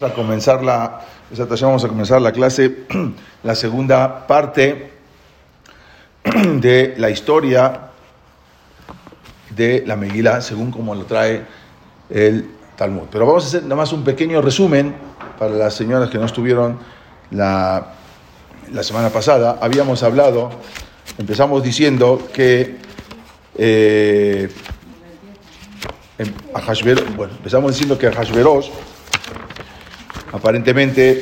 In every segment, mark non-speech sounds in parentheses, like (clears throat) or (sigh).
A comenzar la, vamos a comenzar la clase, (clears throat) la segunda parte (clears throat) de la historia de la Megilá, según como lo trae el Talmud. Pero vamos a hacer nada más un pequeño resumen para las señoras que no estuvieron la, la semana pasada. Habíamos hablado, empezamos diciendo que eh, a bueno, empezamos diciendo que Hashverosh, aparentemente,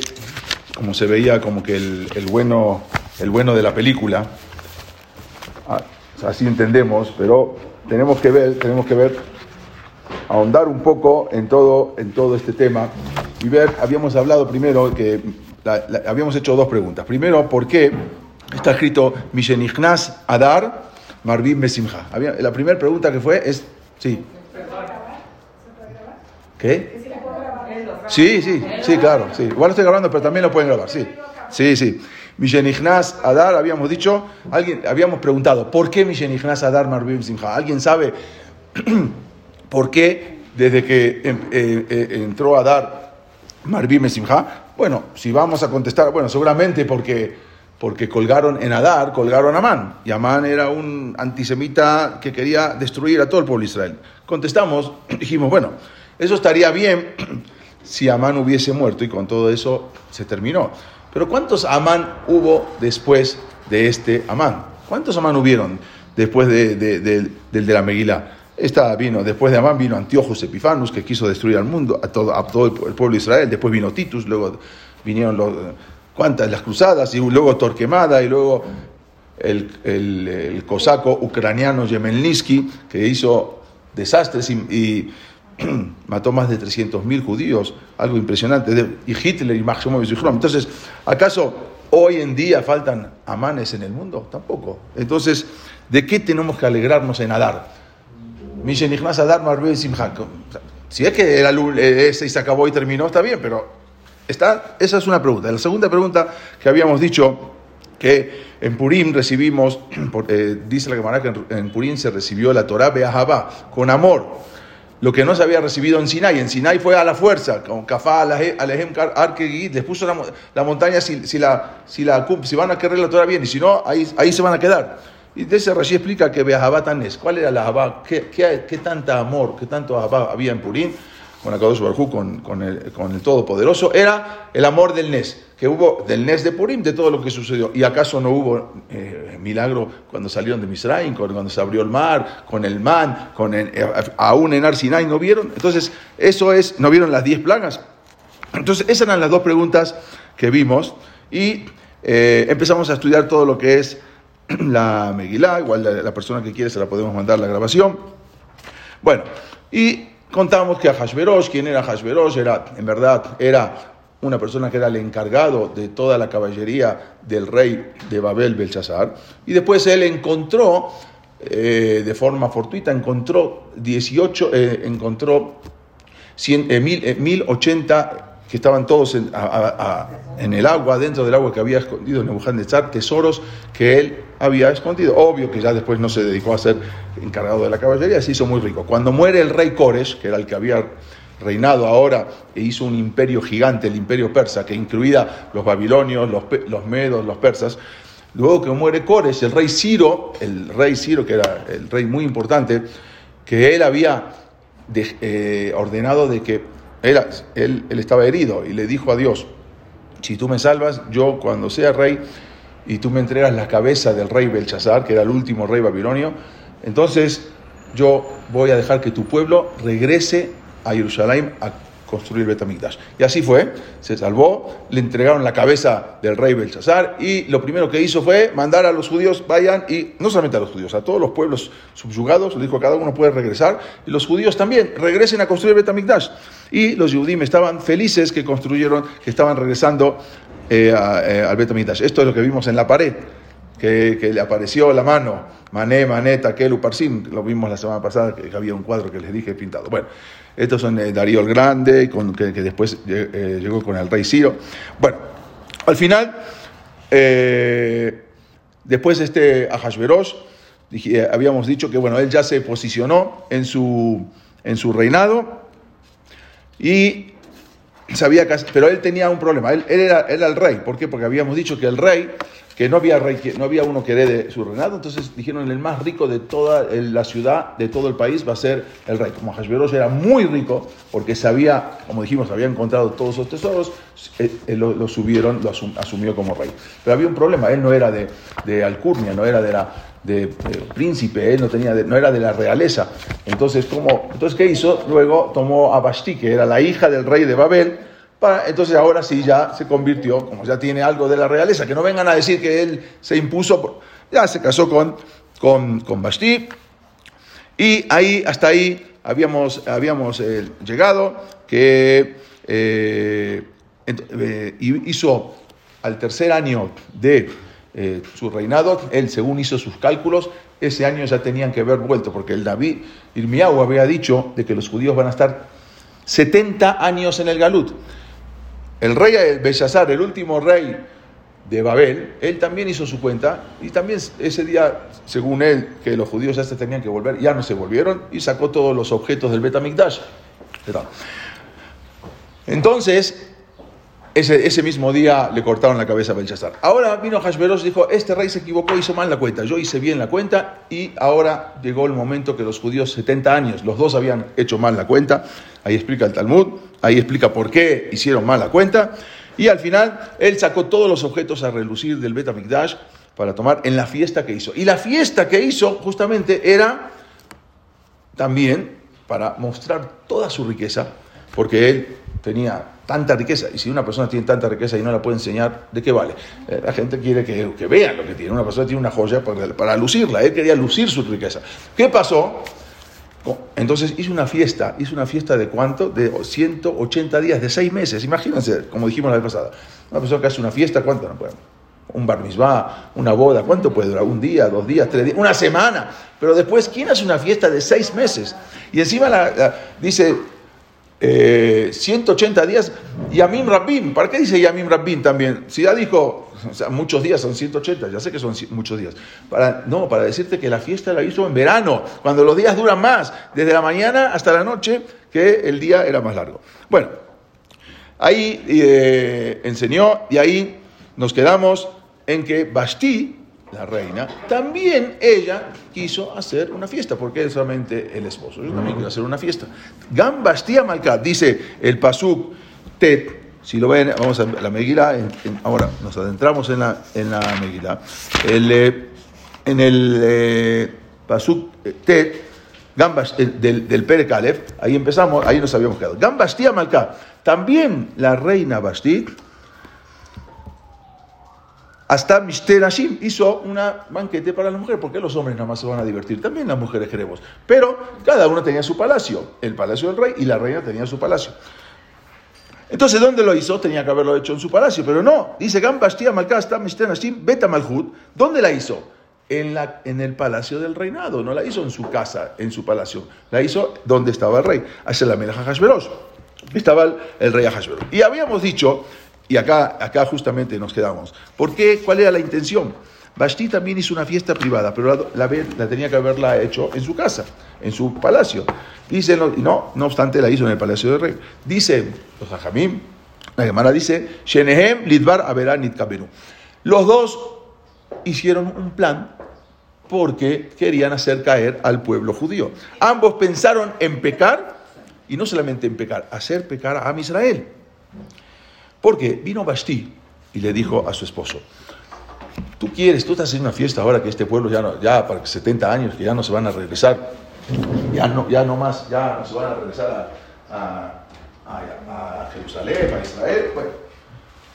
como se veía como que el, el bueno, el bueno de la película, ah, así entendemos, pero tenemos que ver, tenemos que ver, ahondar un poco en todo, en todo este tema y ver, habíamos hablado primero que habíamos hecho dos preguntas. Primero, ¿por qué está escrito Mishenichnas Adar Marvin Mesimha? La primera pregunta que fue es, sí. ¿Qué? Sí, sí, sí, claro, sí. Igual lo estoy grabando, pero también lo pueden grabar, sí. Sí, sí. Mishenichnas Adar, habíamos dicho, alguien, habíamos preguntado, ¿por qué Mishenichnas Adar Marvim Simha? ¿Alguien sabe (clears throat) por qué desde que em, eh, eh, entró Adar Marvim Simha? Bueno, si vamos a contestar, bueno, seguramente porque, porque colgaron en Adar, colgaron a Amán. Y Amán era un antisemita que quería destruir a todo el pueblo de Israel. Contestamos, (clears throat) dijimos, bueno, eso estaría bien (clears throat) si Amán hubiese muerto y con todo eso se terminó. Pero ¿cuántos Amán hubo después de este Amán? ¿Cuántos Amán hubieron después de, del de la Meguila? Esta vino, después de Amán vino Antiochus Epifanus, que quiso destruir al mundo, a todo, el pueblo de Israel. Después vino Titus, luego vinieron los. Las cruzadas, y luego Torquemada, y luego el, el, cosaco ucraniano Yemelnitsky, que hizo desastres y (clears throat) mató más de 300.000 judíos, algo impresionante, y Hitler y Máximo Entonces, ¿acaso hoy en día faltan amanes en el mundo? Tampoco. Entonces, ¿de qué tenemos que alegrarnos en Adar? Si es que el ese se acabó y terminó, está bien, pero está, esa es una pregunta. La segunda pregunta que habíamos dicho, que en Purim recibimos, (clears throat) eh, dice la Gemara que en, Purim se recibió la Torah Be'ahabá, con amor lo que no se había recibido en Sinai. En Sinai fue a la fuerza, con Kafá, Alejem, Arkegid, les puso la, montaña si, la, si, si van a querer la bien, y si no, ahí, ahí se van a quedar. Y de ese Rashi explica que Beahabá es. ¿Cuál era la Ahabá? ¿Qué, qué, qué tanta amor, qué tanto Ahabá había en Purim? Con con, con, el, con el Todopoderoso, era el amor del Nes, que hubo del Nes de Purim, de todo lo que sucedió. ¿Y acaso no hubo eh, milagro cuando salieron de Misraim, cuando se abrió el mar, con el man, con eh, aún en Arsinai no vieron? Entonces, eso es, ¿no vieron las diez plagas? Entonces, esas eran las dos preguntas que vimos y eh, empezamos a estudiar todo lo que es (clears throat) la Megilá, igual la, la, persona que quiere se la podemos mandar la grabación. Bueno, y contamos que Hashverosh, ¿quién era Hashverosh? Era, en verdad, era una persona que era el encargado de toda la caballería del rey de Babel, Belshazzar, y después él encontró, eh, de forma fortuita, encontró 18, eh, encontró 100, eh, 1080 estaban todos en, el agua, dentro del agua que había escondido Nebuchadnezzar, tesoros que él había escondido. Obvio que ya después no se dedicó a ser encargado de la caballería, se hizo muy rico. Cuando muere el rey Koresh, que era el que había reinado ahora e hizo un imperio gigante, el imperio persa, que incluía los babilonios, los, los medos, los persas, luego que muere Koresh, el rey Ciro, el rey Ciro, que era el rey muy importante, que él había eh, ordenado de que él, estaba herido y le dijo a Dios, si tú me salvas, yo cuando sea rey y tú me entregas la cabeza del rey Belshazzar, que era el último rey babilonio, entonces yo voy a dejar que tu pueblo regrese a Jerusalén a construir Betamigdash. Y así fue, se salvó, le entregaron la cabeza del rey Belshazzar y lo primero que hizo fue mandar a los judíos, vayan, y no solamente a los judíos, a todos los pueblos subyugados, le dijo, cada uno puede regresar, y los judíos también, regresen a construir Betamigdash. Y los judíos estaban felices que construyeron, que estaban regresando eh, eh, al Betamigdash. Esto es lo que vimos en la pared. Que, le apareció la mano, Mané, Mané, Takel, Uparsim, lo vimos la semana pasada, que había un cuadro que les dije pintado. Bueno, estos son eh, Darío el Grande, que, después eh, llegó con el rey Ciro. Bueno, al final, eh, después este Ahashverosh, habíamos dicho que bueno, él ya se posicionó en su, en su reinado y sabía pero él tenía un problema, él, era, era, el rey, ¿por qué? Porque habíamos dicho que el rey, que no había rey, que no había uno que herede su reinado, entonces dijeron el más rico de toda la ciudad, de todo el país va a ser el rey. Como Hashverosh era muy rico, porque sabía, como dijimos, había encontrado todos esos tesoros, eh, eh, lo, subieron, lo asumió como rey. Pero había un problema, él no era de, de Alcurnia, no era de la de, príncipe, él no, tenía no era de la realeza. Entonces, ¿cómo? entonces, ¿qué hizo? Luego tomó a Basti, que era la hija del rey de Babel, entonces ahora sí ya se convirtió, como ya tiene algo de la realeza, que no vengan a decir que él se impuso, ya se casó con, con, con Basti, y ahí, hasta ahí habíamos, habíamos eh, llegado, que eh, eh, hizo al tercer año de su reinado, él según hizo sus cálculos, ese año ya tenían que haber vuelto, porque el David Irmiau había dicho de que los judíos van a estar 70 años en el Galut. El rey Belshazzar, el último rey de Babel, él también hizo su cuenta y también ese día, según él, que los judíos ya se tenían que volver, ya no se volvieron y sacó todos los objetos del Betamikdash. Entonces, ese, mismo día le cortaron la cabeza a Belshazzar. Ahora vino Hashverosh y dijo, este rey se equivocó, hizo mal la cuenta. Yo hice bien la cuenta y ahora llegó el momento que los judíos, 70 años, los dos habían hecho mal la cuenta. Ahí explica el Talmud, ahí explica por qué hicieron mal la cuenta. Y al final, él sacó todos los objetos a relucir del Bet para tomar en la fiesta que hizo. Y la fiesta que hizo justamente era también para mostrar toda su riqueza, porque él tenía tanta riqueza. Y si una persona tiene tanta riqueza y no la puede enseñar, ¿de qué vale? Eh, la gente quiere que, que vean lo que tiene. Una persona tiene una joya para, lucirla. Él quería lucir su riqueza. ¿Qué pasó? Entonces hizo una fiesta. ¿Hizo una fiesta de cuánto? De 180 días, de 6 meses. Imagínense, como dijimos la vez pasada. Una persona que hace una fiesta, ¿cuánto no puede? Un bar una boda, ¿cuánto puede durar? Un día, dos días, tres días, una semana. Pero después, ¿quién hace una fiesta de seis meses? Y encima dice, 180 eh, días, Yamim Rabbim. ¿Para qué dice Yamim Rabbim también? Si ya dijo, o sea, muchos días son 180, ya sé que son muchos días. No, para decirte que la fiesta la hizo en verano, cuando los días duran más, desde la mañana hasta la noche, que el día era más largo. Bueno, ahí eh, enseñó y ahí nos quedamos en que Basti la reina, también ella quiso hacer una fiesta, porque es solamente el esposo. Yo también quiero hacer una fiesta. Gambastía Malkat, dice el Pasuk Tet, si lo ven, vamos a la Megilá, ahora nos adentramos en la, en la Megilá. Eh, en el eh, Pasuk Tet, Gambas, del, del Pere ahí empezamos, ahí nos habíamos quedado. Gambastía Malkat, también la reina Basti hasta Mister Hashim hizo una banquete para las mujeres, porque los hombres nada más se van a divertir, también las mujeres queremos. Pero cada uno tenía su palacio, el palacio del rey y la reina tenía su palacio. Entonces, ¿dónde lo hizo? Tenía que haberlo hecho en su palacio, pero no. Dice Gambastia Malcasta, Mister Hashim, Beta Malhut. ¿Dónde la hizo? En, la, en el palacio del reinado, no la hizo en su casa, en su palacio. La hizo donde estaba el rey, hacia la Melaja Hashverosh. Estaba el, rey Hashverosh. Y habíamos dicho y acá, acá justamente nos quedamos. ¿Por qué? ¿Cuál era la intención? Basti también hizo una fiesta privada, pero la, la, tenía que haberla hecho en su casa, en su palacio. Dice, no, no obstante, la hizo en el palacio del rey. Dice los Ajamim, la Gemara dice, Shenehem Lidbar Los dos hicieron un plan porque querían hacer caer al pueblo judío. Ambos pensaron en pecar, y no solamente en pecar, hacer pecar a Israel. Porque vino Basti y le dijo a su esposo, tú quieres, tú estás haciendo una fiesta ahora que este pueblo ya, no, ya para 70 años, que ya no se van a regresar, ya no, ya no más, ya no se van a regresar a, a, Jerusalén, a Israel. Bueno,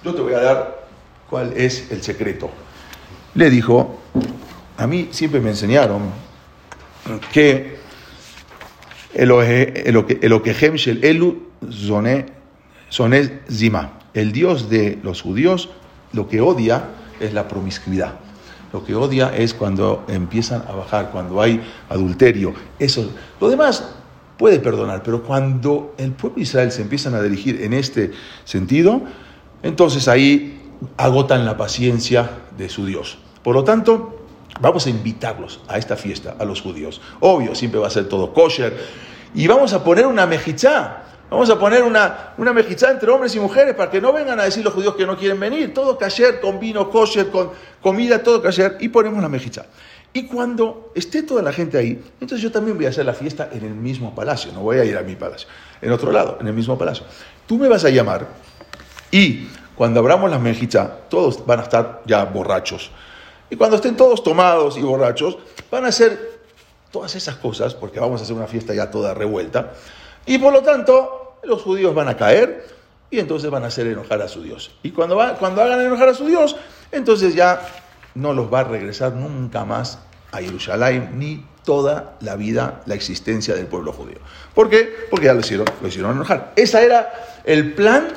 yo te voy a dar cuál es el secreto. Le dijo, a mí siempre me enseñaron que el Okehem Shel Elu Zone Zima el Dios de los judíos lo que odia es la promiscuidad. Lo que odia es cuando empiezan a bajar, cuando hay adulterio. Eso. Lo demás puede perdonar, pero cuando el pueblo de Israel se empiezan a dirigir en este sentido, entonces ahí agotan la paciencia de su Dios. Por lo tanto, vamos a invitarlos a esta fiesta, a los judíos. Obvio, siempre va a ser todo kosher. Y vamos a poner una mejichá Vamos a poner una, una mejizá entre hombres y mujeres para que no vengan a decir los judíos que no quieren venir. Todo kasher, con vino kosher, con comida, todo kasher. Y ponemos la mejizá. Y cuando esté toda la gente ahí, entonces yo también voy a hacer la fiesta en el mismo palacio. No voy a ir a mi palacio. En otro lado, en el mismo palacio. Tú me vas a llamar y cuando abramos la mejizá, todos van a estar ya borrachos. Y cuando estén todos tomados y borrachos, van a hacer todas esas cosas, porque vamos a hacer una fiesta ya toda revuelta. Y por lo tanto, los judíos van a caer y entonces van a hacer enojar a su Dios. Y cuando, cuando hagan enojar a su Dios, entonces ya no los va a regresar nunca más a Jerusalén ni toda la vida la existencia del pueblo judío. ¿Por qué? Porque ya lo hicieron, lo hicieron enojar. Ese era el plan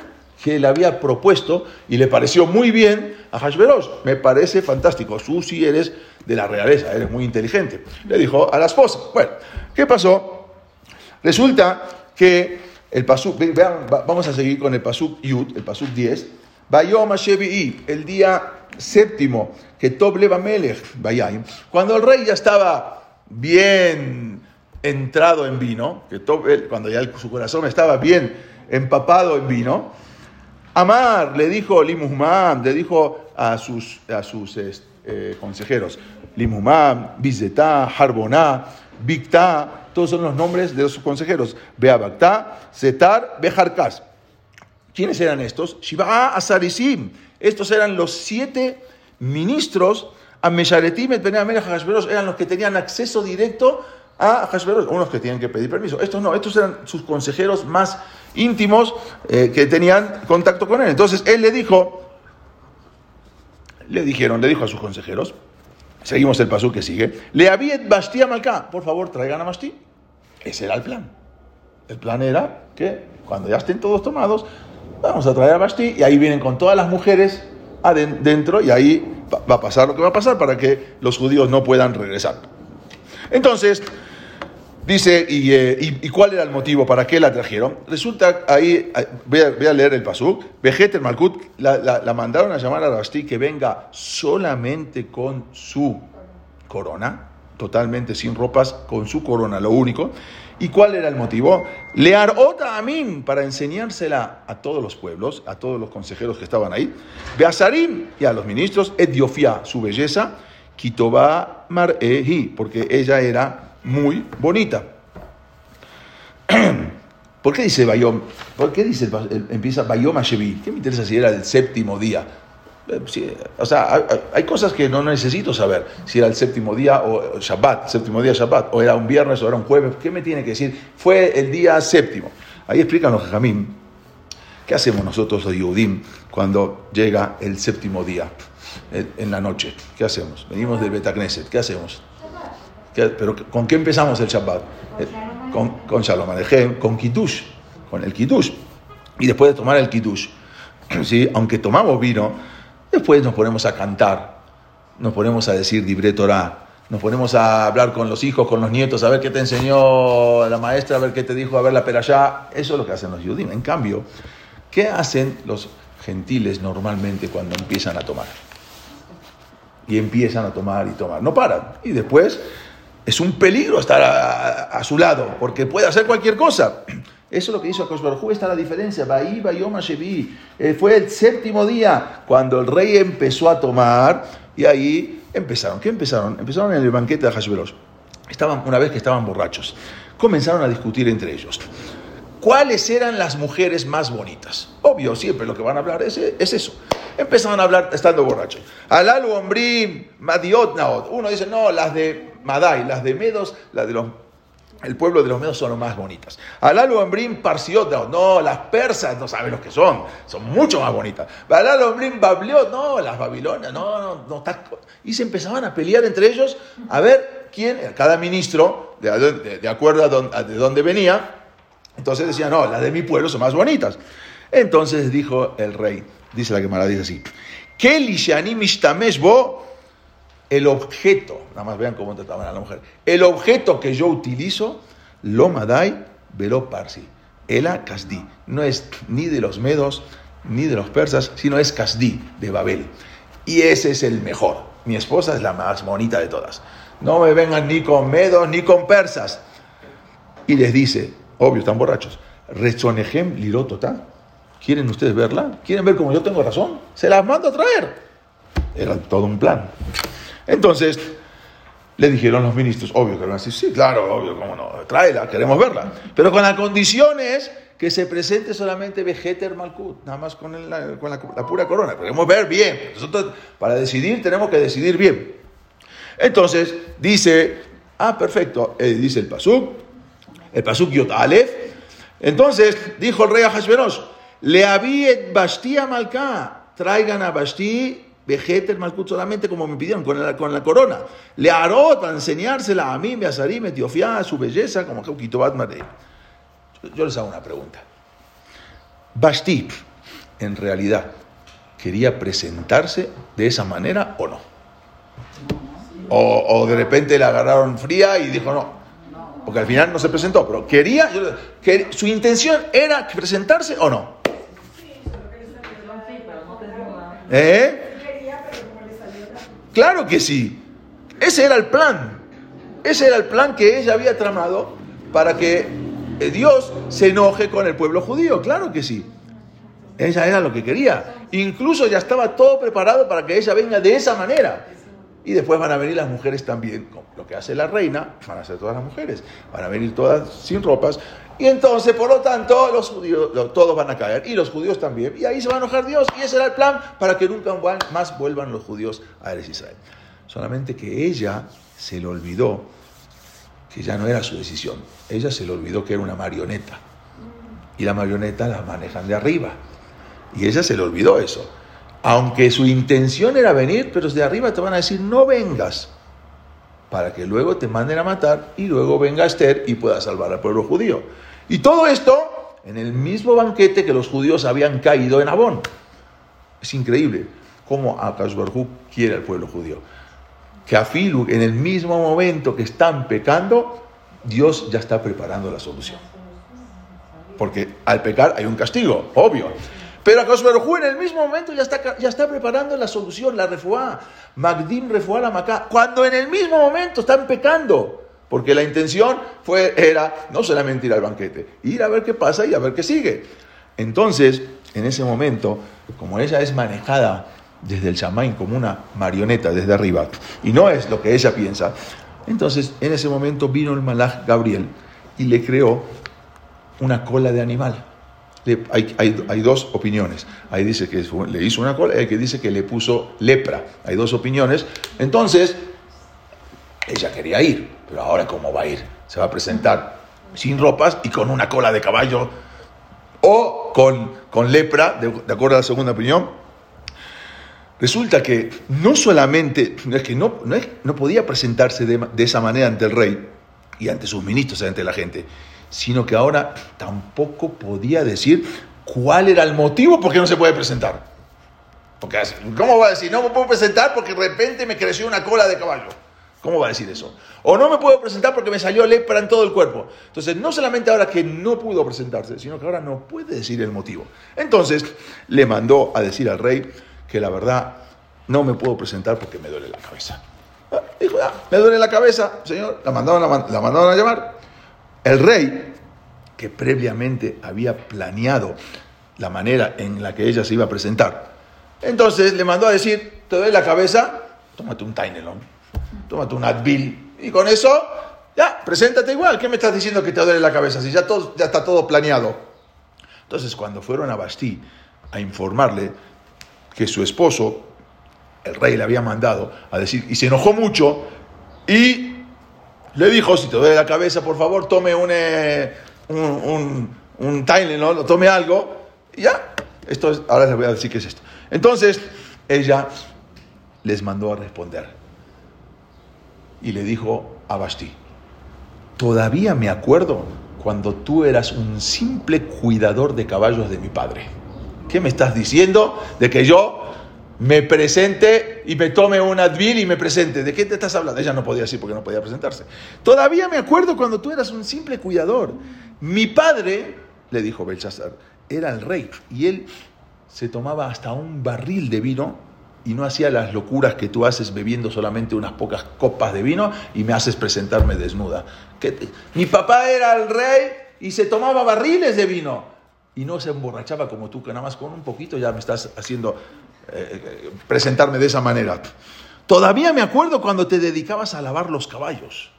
que le había propuesto y le pareció muy bien a Hashverosh. Me parece fantástico. Tú sí eres de la realeza, eres muy inteligente. Le dijo a la esposa. Bueno, ¿qué pasó? Resulta que el pasuk, vean, vamos a seguir con el pasuk Yud, el pasuk 10. Bayom el día séptimo, que Tob Leva Melech, cuando el rey ya estaba bien entrado en vino, que cuando ya su corazón estaba bien empapado en vino, Amar le dijo le dijo a sus, a sus eh, consejeros, Limuhman, Bizetá, Harboná, Bictá, todos son los nombres de sus consejeros. Beabactá, Zetar, Bejarkas. ¿Quiénes eran estos? Shiba'a Asarisim. Estos eran los siete ministros a Mesharetim et eran los que tenían acceso directo a Hashverosh, unos que tienen que pedir permiso. Estos no, estos eran sus consejeros más íntimos eh, que tenían contacto con él. Entonces él le dijo, le dijeron, le dijo a sus consejeros, Seguimos el paso que sigue. Le había Basti. Por favor, traigan a Basti. Ese era el plan. El plan era que cuando ya estén todos tomados, vamos a traer a Basti y ahí vienen con todas las mujeres adentro y ahí va a pasar lo que va a pasar para que los judíos no puedan regresar. Entonces, dice, ¿y, y, cuál era el motivo para qué la trajeron? Resulta, ahí, voy a, leer el pasuk, Vejeter Malkut, la, la, mandaron a llamar a Basti que venga solamente con su corona, totalmente sin ropas, con su corona, lo único. ¿Y cuál era el motivo? Lear otra mí para enseñársela a todos los pueblos, a todos los consejeros que estaban ahí. Beasarim y a los ministros, Ediofia, su belleza, Kitoba Mar'ehi, porque ella era muy bonita. (clears throat) ¿Por qué dice Bayom? ¿Por qué dice, empieza Bayom Hashevi? ¿Qué me interesa si era el séptimo día? Eh, o sea, hay, cosas que no necesito saber. Si era el séptimo día o Shabbat, séptimo día Shabbat, o era un viernes o era un jueves. ¿Qué me tiene que decir? Fue el día séptimo. Ahí explican los Jamim. ¿Qué hacemos nosotros los Yehudim cuando llega el séptimo día en la noche? ¿Qué hacemos? Venimos del Betacneset. ¿Qué hacemos? pero ¿con qué empezamos el Shabbat? Eh, con, con Shalom Alechem, con Kiddush, con el Kiddush. Y después de tomar el Kiddush, (clears throat) ¿sí? aunque tomamos vino, después nos ponemos a cantar, nos ponemos a decir Dibre Torah, nos ponemos a hablar con los hijos, con los nietos, a ver qué te enseñó la maestra, a ver qué te dijo, a ver la allá. Eso es lo que hacen los judíos. En cambio, ¿qué hacen los gentiles normalmente cuando empiezan a tomar? Y empiezan a tomar y tomar. No paran. Y después es un peligro estar a, su lado, porque puede hacer cualquier cosa. Eso es lo que hizo Baruj está la diferencia. Eh, fue el séptimo día cuando el rey empezó a tomar y ahí empezaron. ¿Qué empezaron? Empezaron en el banquete de Hashverosh. Estaban, una vez que estaban borrachos, comenzaron a discutir entre ellos. ¿Cuáles eran las mujeres más bonitas? Obvio, siempre lo que van a hablar es, es eso. Empezaron a hablar estando borrachos. Alalu, Ombrim, Madiot, Naot. Uno dice, no, las de Madai, las de Medos, las de los el pueblo de los medos son las más bonitas. Alalu Ambrim Parsiot, no, las persas no saben lo que son, son mucho más bonitas. Alalu Ambrim Babliot, no, las babilonias, no, no, no. Y se empezaban a pelear entre ellos a ver quién, cada ministro, de, acuerdo a, de dónde venía, entonces decía, no, las de mi pueblo son más bonitas. Entonces dijo el rey, dice la que dice así, Kelly Shani Mishtamesh el objeto, nada más vean cómo trataban a la mujer, el objeto que yo utilizo, lo madai velo parsi, ela kasdi, no es ni de los medos ni de los persas, sino es kasdi, de Babel. Y ese es el mejor. Mi esposa es la más bonita de todas. No me vengan ni con medos ni con persas. Y les dice, obvio, están borrachos, Rezonejem lirotota. ¿Quieren ustedes verla? ¿Quieren ver cómo yo tengo razón? Se las mando a traer. Era todo un plan. Entonces, le dijeron los ministros, obvio que van a decir, sí, claro, obvio, cómo no, tráela, queremos verla. Pero con las condiciones que se presente solamente Vegeter Malkut, nada más con, la, pura corona. Queremos ver bien. Nosotros, para decidir, tenemos que decidir bien. Entonces, dice, ah, perfecto, eh, dice el Pasuk, el Pasuk Yot. Entonces, dijo el rey a Hashverosh, le había Basti a Malká, traigan a Basti Vegeter Malkut solamente como me pidieron, con la, con la corona. Le haró para enseñársela a mí, me asarí, me a su belleza, como que Marei. Yo les hago una pregunta. Basti, en realidad, ¿quería presentarse de esa manera o no? O, de repente la agarraron fría y dijo no. Porque al final no se presentó, pero quería, que, su intención era presentarse o no. ¿Eh? Claro que sí. Ese era el plan. Ese era el plan que ella había tramado para que Dios se enoje con el pueblo judío. Claro que sí. Ella era lo que quería. Incluso ya estaba todo preparado para que ella venga de esa manera. Y después van a venir las mujeres también. Lo que hace la reina, van a ser todas las mujeres. Van a venir todas sin ropas. Y entonces, por lo tanto, los judíos, todos van a caer. Y los judíos también. Y ahí se va a enojar Dios. Y ese era el plan para que nunca más vuelvan los judíos a Eres Israel. Solamente que ella se le olvidó que ya no era su decisión. Ella se le olvidó que era una marioneta. Y la marioneta la manejan de arriba. Y ella se le olvidó eso. Aunque su intención era venir, pero de arriba te van a decir, no vengas, para que luego te manden a matar y luego venga Esther y pueda salvar al pueblo judío. Y todo esto en el mismo banquete que los judíos habían caído en Abón. Es increíble cómo Akash quiere al pueblo judío. Que a Filu, en el mismo momento que están pecando, Dios ya está preparando la solución. Porque al pecar hay un castigo, obvio. Pero Akash en el mismo momento ya está, ya está preparando la solución, la refuá. Magdim refuá la macá. Cuando en el mismo momento están pecando. Porque la intención fue, era no solamente ir al banquete, ir a ver qué pasa y a ver qué sigue. Entonces, en ese momento, como ella es manejada desde el chamaín como una marioneta desde arriba, y no es lo que ella piensa, entonces en ese momento vino el malaj Gabriel y le creó una cola de animal hay, dos opiniones. Ahí dice que le hizo una cola, hay que dice que le puso lepra. Hay dos opiniones. Entonces, ella quería ir, pero ahora ¿cómo va a ir? Se va a presentar sin ropas y con una cola de caballo o con, con lepra, de, acuerdo a la segunda opinión. Resulta que no solamente, es que no, no, no podía presentarse de, de esa manera ante el rey y ante sus ministros, ante la gente, sino que ahora tampoco podía decir cuál era el motivo por qué no se puede presentar. Porque, ¿Cómo va a decir? No me puedo presentar porque de repente me creció una cola de caballo. ¿Cómo va a decir eso? O no me puedo presentar porque me salió lepra en todo el cuerpo. Entonces, no solamente ahora que no pudo presentarse, sino que ahora no puede decir el motivo. Entonces, le mandó a decir al rey que la verdad no me puedo presentar porque me duele la cabeza. Ah, dijo, ah, me duele la cabeza, señor. La mandaron, la mandaron a llamar. El rey, que previamente había planeado la manera en la que ella se iba a presentar, entonces le mandó a decir, te doy la cabeza, tómate un Tainelon, tómate un Advil, y con eso, ya, preséntate igual. ¿Qué me estás diciendo que te duele la cabeza? Si ya, todo, ya está todo planeado. Entonces, cuando fueron a Bastí a informarle que su esposo, el rey, le había mandado a decir, y se enojó mucho, y le dijo, si te duele la cabeza, por favor, tome un, eh, un, un, Tylenol, tome algo. Y ya, esto es, ahora les voy a decir qué es esto. Entonces, ella les mandó a responder. Y le dijo a Basti, todavía me acuerdo cuando tú eras un simple cuidador de caballos de mi padre. ¿Qué me estás diciendo? De que yo me presente y me tome un Advil y me presente. ¿De qué te estás hablando? Ella no podía decir porque no podía presentarse. Todavía me acuerdo cuando tú eras un simple cuidador. Mi padre, le dijo Belshazzar, era el rey y él se tomaba hasta un barril de vino y no hacía las locuras que tú haces bebiendo solamente unas pocas copas de vino y me haces presentarme desnuda. Mi papá era el rey y se tomaba barriles de vino. Y no se emborrachaba como tú, que nada más con un poquito ya me estás haciendo eh, presentarme de esa manera. Todavía me acuerdo cuando te dedicabas a lavar los caballos,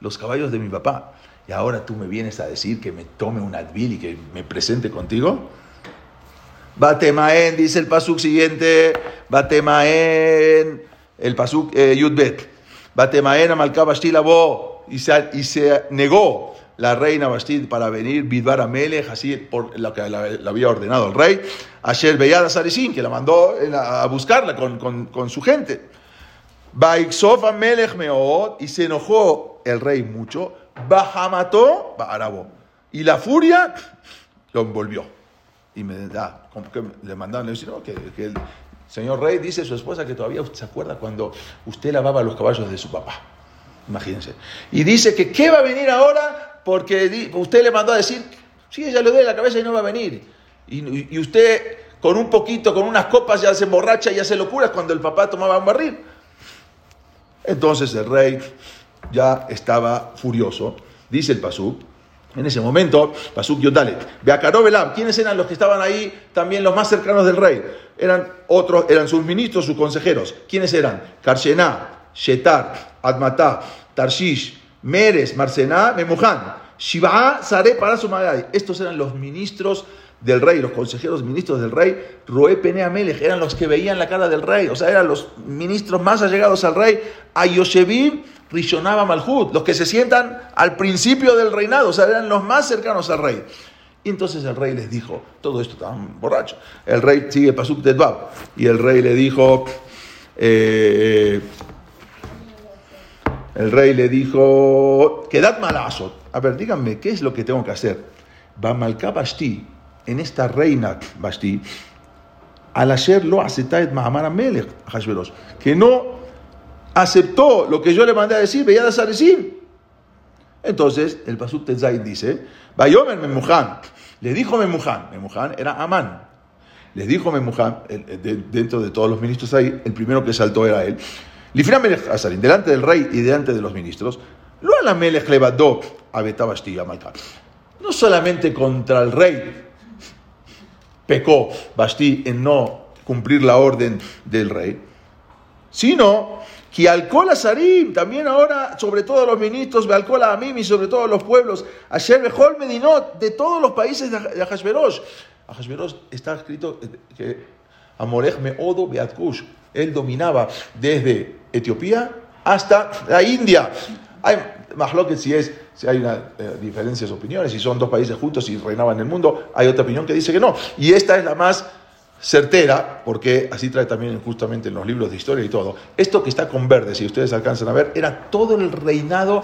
los caballos de mi papá. Y ahora tú me vienes a decir que me tome un Advil y que me presente contigo. Batemaen, dice el pasuk siguiente. Batemaen, el pasuk eh, Yudbet. Batemaen amalka bo y se, y se negó la reina Bastid para venir, Bidbar Amelech, así por lo que le había ordenado el rey, Asher Beyada Saresin, que la mandó a buscarla con, con, su gente. Baixof Amelech Meod, y se enojó el rey mucho, Bajamató, Arabo, y la furia lo envolvió. Y me da, que le mandaron, le dijeron, que, que el señor rey dice a su esposa que todavía se acuerda cuando usted lavaba los caballos de su papá. Imagínense. Y dice que, ¿qué va a venir ahora? Porque usted le mandó a decir, sí, ella le duele la cabeza y no va a venir. Y, usted con un poquito, con unas copas ya se emborracha y hace locuras cuando el papá tomaba un barril. Entonces el rey ya estaba furioso. Dice el Pasuk, en ese momento, Pasuk Yodalet, Beakaró Belam, ¿quiénes eran los que estaban ahí también los más cercanos del rey? Eran otros, eran sus ministros, sus consejeros. ¿Quiénes eran? Karshená, Shetar, Admatá, Tarshish, Meres, Marcená, Memujan, Shiva, Sare, Parasumagai. Estos eran los ministros del rey, los consejeros ministros del rey, Roe Penea eran los que veían la cara del rey, o sea, eran los ministros más allegados al rey, Ayoshevim, Rishonaba Malhut, los que se sientan al principio del reinado, o sea, eran los más cercanos al rey. Y entonces el rey les dijo, todo esto está borracho. El rey sigue Pasuk Tedbab, y el rey le dijo, eh, el rey le dijo, quedad malazot. A ver, díganme, ¿qué es lo que tengo que hacer? Bamalka Bashti, en esta reina Bashti, al hacerlo aceptaet Mahamar Melech, que no aceptó lo que yo le mandé a decir, veía a decir. Entonces, el Pasuk Tetzai dice, Bayomer Memujan, le dijo Memujan, Memujan era Amán, le dijo Memujan, dentro de todos los ministros ahí, el primero que saltó era él, delante del rey y delante de los ministros, lo a la Melech levadó a No solamente contra el rey pecó Basti en no cumplir la orden del rey, sino que alcohol a Sarim, también ahora, sobre todo los ministros, alcohol a Amim y sobre todo los pueblos, ayer Bejol Medinot, de todos los países de Hashverosh. Hashverosh está escrito que Amorech Meodo Beatkush, él dominaba desde Etiopía hasta la India. Hay que si es si hay una, eh, diferencias de opiniones, si son dos países juntos y reinaban en el mundo, hay otra opinión que dice que no. Y esta es la más certera, porque así trae también justamente en los libros de historia y todo. Esto que está con verde, si ustedes alcanzan a ver, era todo el reinado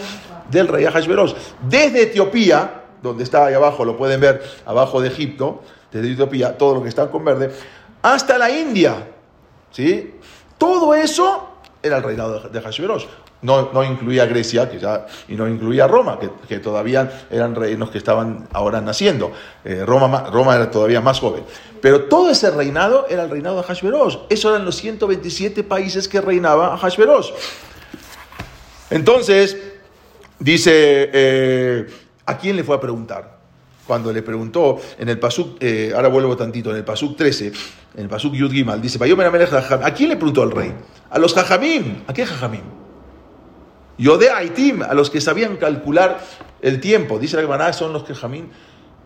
del rey Ahasveros. Desde Etiopía, donde está ahí abajo, lo pueden ver abajo de Egipto, desde Etiopía, todo lo que está con verde, hasta la India. ¿Sí? Todo eso era el reinado de Hashverosh. No, no incluía Grecia que ya, y no incluía Roma, que, todavía eran reinos que estaban ahora naciendo. Eh, Roma, Roma era todavía más joven. Pero todo ese reinado era el reinado de Hashverosh. Esos eran los 127 países que reinaba Hashverosh. Entonces, dice, eh, ¿a quién le fue a preguntar? cuando le preguntó en el Pasuk, eh, ahora vuelvo tantito, en el Pasuk 13, en el Pasuk Yud Gimal, dice, ¿a quién le preguntó el rey? A los Jajamim. ¿A qué Jajamim? Yode Aitim, a los que sabían calcular el tiempo. Dice la Gemara, son los que Jajamim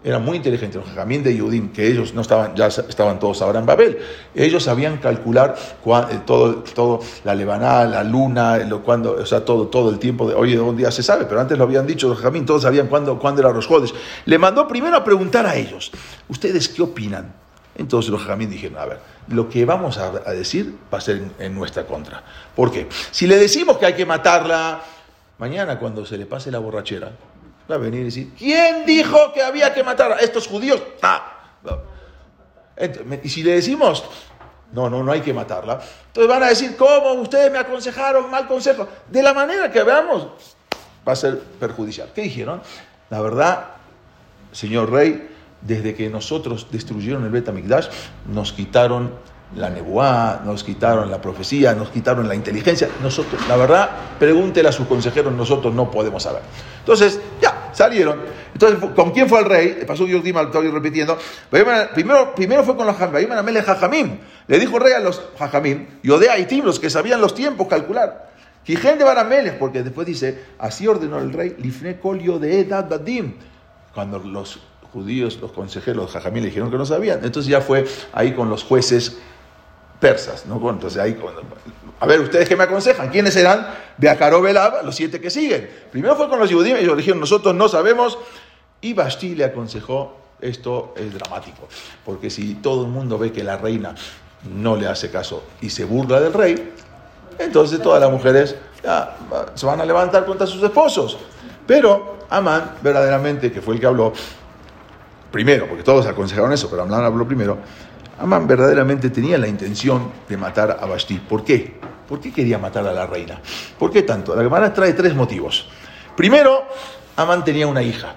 eran muy inteligentes, los Jajamín de Yudim, que ellos no estaban, ya estaban todos ahora en Babel. Ellos sabían calcular eh, todo, todo la levaná, la luna, lo, cuando, o sea, todo, todo el tiempo de hoy de un día se sabe, pero antes lo habían dicho los Jajamín, todos sabían cuándo, cuándo eran los jodes. Le mandó primero a preguntar a ellos, ¿ustedes qué opinan? Entonces los Jajamín dijeron, a ver, lo que vamos a, decir va a ser en, nuestra contra. ¿Por qué? Si le decimos que hay que matarla, mañana cuando se le pase la borrachera, Va a venir y decir, ¿quién dijo que había que matar a estos judíos? Y si le decimos, no, no, no hay que matarla, entonces van a decir, ¿cómo ustedes me aconsejaron mal consejo? De la manera que veamos, va a ser perjudicial. ¿Qué dijeron? La verdad, señor rey, desde que nosotros destruyeron el Betamigdash, nos quitaron la nebuá, nos quitaron la profecía, nos quitaron la inteligencia. Nosotros, la verdad, pregúntele a sus consejeros, nosotros no podemos saber. Entonces, ya, salieron. Entonces, ¿con quién fue el rey? Pasó yo estoy repitiendo. Primero, primero fue con los Jajamim. Le dijo el rey a los Jajamim, Yodea y Tim, los que sabían los tiempos, calcular. Quijen de Barameles, porque después dice, así ordenó el rey, Lifne Colio de Edad Badim. Cuando los judíos, los consejeros, los Jajamim le dijeron que no sabían. Entonces ya fue ahí con los jueces persas, ¿no? Entonces ahí, a ver, ¿ustedes qué me aconsejan? ¿Quiénes serán? Beacaró los siete que siguen. Primero fue con los judíos, ellos dijeron, nosotros no sabemos, y Basti le aconsejó, esto es dramático, porque si todo el mundo ve que la reina no le hace caso y se burla del rey, entonces todas las mujeres se van a levantar contra sus esposos. Pero Amán, verdaderamente, que fue el que habló, primero, porque todos aconsejaron eso, pero Amán habló primero, Amán verdaderamente tenía la intención de matar a Basti. ¿Por qué? ¿Por qué quería matar a la reina? ¿Por qué tanto? La Gemara trae tres motivos. Primero, Amán tenía una hija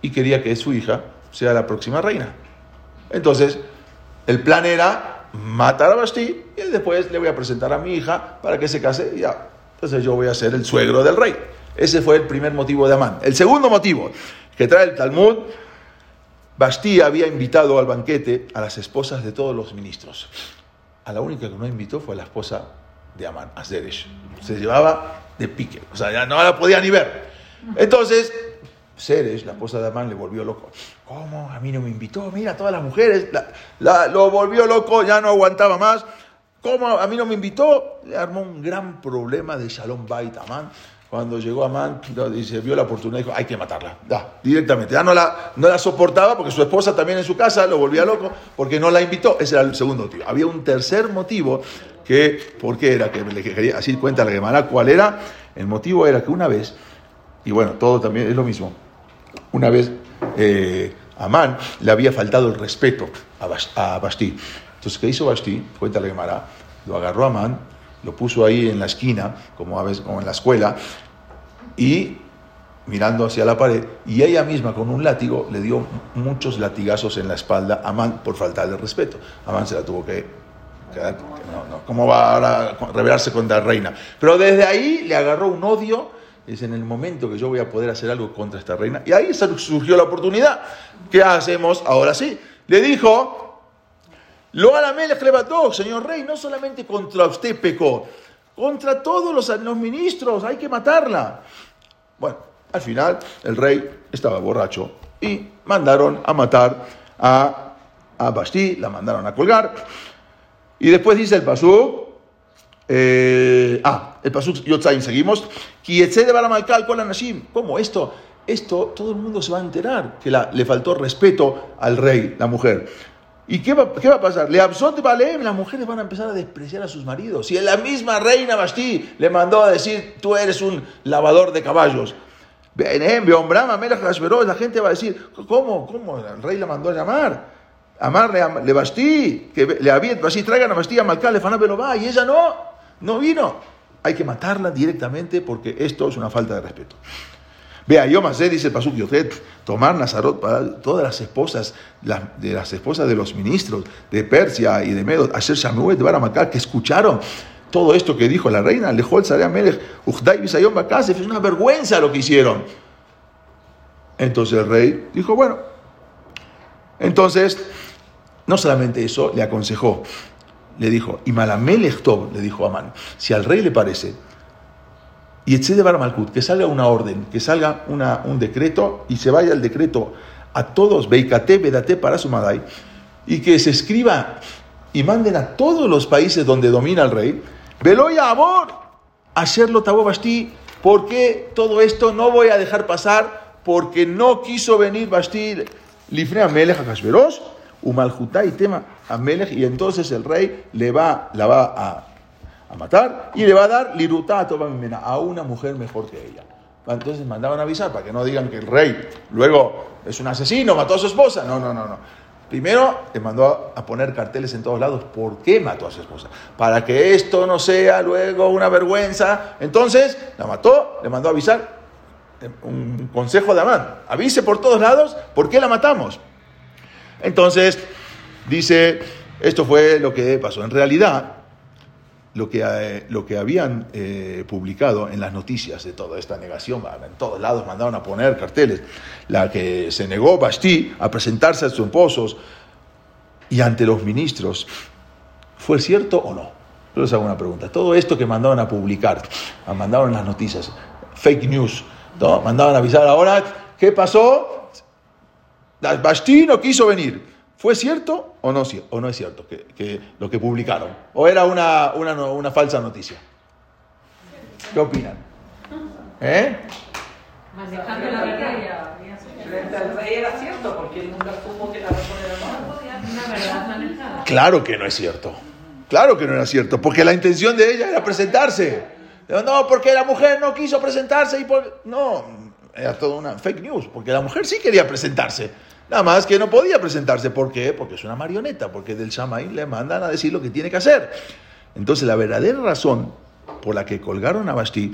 y quería que su hija sea la próxima reina. Entonces, el plan era matar a Basti y después le voy a presentar a mi hija para que se case y ya. Entonces yo voy a ser el suegro del rey. Ese fue el primer motivo de Amán. El segundo motivo que trae el Talmud Bastí había invitado al banquete a las esposas de todos los ministros. A la única que no invitó fue a la esposa de Amán, a Se llevaba de pique, o sea, ya no la podía ni ver. Entonces, Zeresh, la esposa de Amán, le volvió loco. ¿Cómo? A mí no me invitó. Mira, todas las mujeres, lo volvió loco, ya no aguantaba más. ¿Cómo? A mí no me invitó. Le armó un gran problema de Shalom Bait Amán. Cuando llegó Amán, dice, vio la oportunidad y dijo, hay que matarla, da, directamente. Ya no la, no la soportaba porque su esposa también en su casa lo volvía loco porque no la invitó. Ese era el segundo motivo. Había un tercer motivo que, ¿por qué era? Que le quería, así cuenta la Gemara, ¿cuál era? El motivo era que una vez, y bueno, todo también es lo mismo, una vez eh, Amán le había faltado el respeto a, Basti. Entonces, ¿qué hizo Basti? Cuenta la Gemara, lo agarró a Amán, lo puso ahí en la esquina, como, a veces, como en la escuela, y mirando hacia la pared, y ella misma con un látigo le dio muchos latigazos en la espalda a Amán por faltarle respeto. Amán se la tuvo que quedar, no, no, ¿cómo va a rebelarse contra la reina? Pero desde ahí le agarró un odio, es en el momento que yo voy a poder hacer algo contra esta reina, y ahí surgió la oportunidad. ¿Qué hacemos? Ahora sí. Le dijo, lo le levantó, señor rey, no solamente contra usted pecó, contra todos los, los ministros, hay que matarla. Bueno, al final el rey estaba borracho y mandaron a matar a, a Basti, la mandaron a colgar. Y después dice el Pasuk, eh, ah, el Pasuk Yotzain, seguimos, ¿Cómo esto? Esto todo el mundo se va a enterar, que le faltó respeto al rey, la mujer. ¿Y qué va, qué va a pasar? Le absorbe las mujeres van a empezar a despreciar a sus maridos. Si la misma reina Basti le mandó a decir, tú eres un lavador de caballos. La gente va a decir, ¿cómo? ¿Cómo? El rey la mandó a llamar. Amarle le Basti, que le había, Basti, traigan a Basti a Malcal, le va, y ella no, no vino. Hay que matarla directamente porque esto es una falta de respeto. Vea, yo más dice el Pasuk Yotet, tomar Nazarot para todas las esposas, de las esposas de los ministros de Persia y de Medo, hacer Shamuet de Baramacar, que escucharon todo esto que dijo la reina, Lejol Sarea Melech, Ujdai Bisayom Bakasef, es una vergüenza lo que hicieron. Entonces el rey dijo, bueno, entonces, no solamente eso, le aconsejó, le dijo, y Malamelech Tov, le dijo a Amán, si al rey le parece y de Malkut, que salga una orden, que salga una, un decreto y se vaya el decreto a todos, Beikate, Bedate, para Sumadai, y que se escriba y manden a todos los países donde domina el rey, Veloya Amor, hacerlo Basti, porque todo esto no voy a dejar pasar, porque no quiso venir Basti, Lifne Amelech Akashverosh, Umaljutai tema Amelech, y entonces el rey le va, la va a a matar y le va a dar liruta a una mujer mejor que ella. Entonces mandaban a avisar para que no digan que el rey luego es un asesino, mató a su esposa. No, no, no, no. Primero le mandó a poner carteles en todos lados. ¿Por qué mató a su esposa? Para que esto no sea luego una vergüenza. Entonces la mató, le mandó a avisar. Un consejo de Amán. Avise por todos lados por qué la matamos. Entonces dice, esto fue lo que pasó. En realidad, lo que, eh, lo que habían eh, publicado en las noticias de toda esta negación, en todos lados mandaron a poner carteles, la que se negó Basti a presentarse a sus esposos y ante los ministros, ¿fue cierto o no? Yo les hago una pregunta. Todo esto que mandaron a publicar, mandaron en las noticias, fake news, ¿no? mandaban a avisar ahora, ¿qué pasó? Basti no quiso venir. ¿Fue cierto o no, o no es cierto que, lo que publicaron? ¿O era una, una, falsa noticia? ¿Qué opinan? ¿Eh? Manejando la vida. Frente al rey era cierto, porque él nunca supo que la razón era Claro que no es cierto. Claro que no era cierto, porque la intención de ella era presentarse. No, porque la mujer no quiso presentarse y por... No, era toda una fake news, porque la mujer sí quería presentarse. Nada más que no podía presentarse. ¿Por qué? Porque es una marioneta, porque del Shamay le mandan a decir lo que tiene que hacer. Entonces, la verdadera razón por la que colgaron a Basti,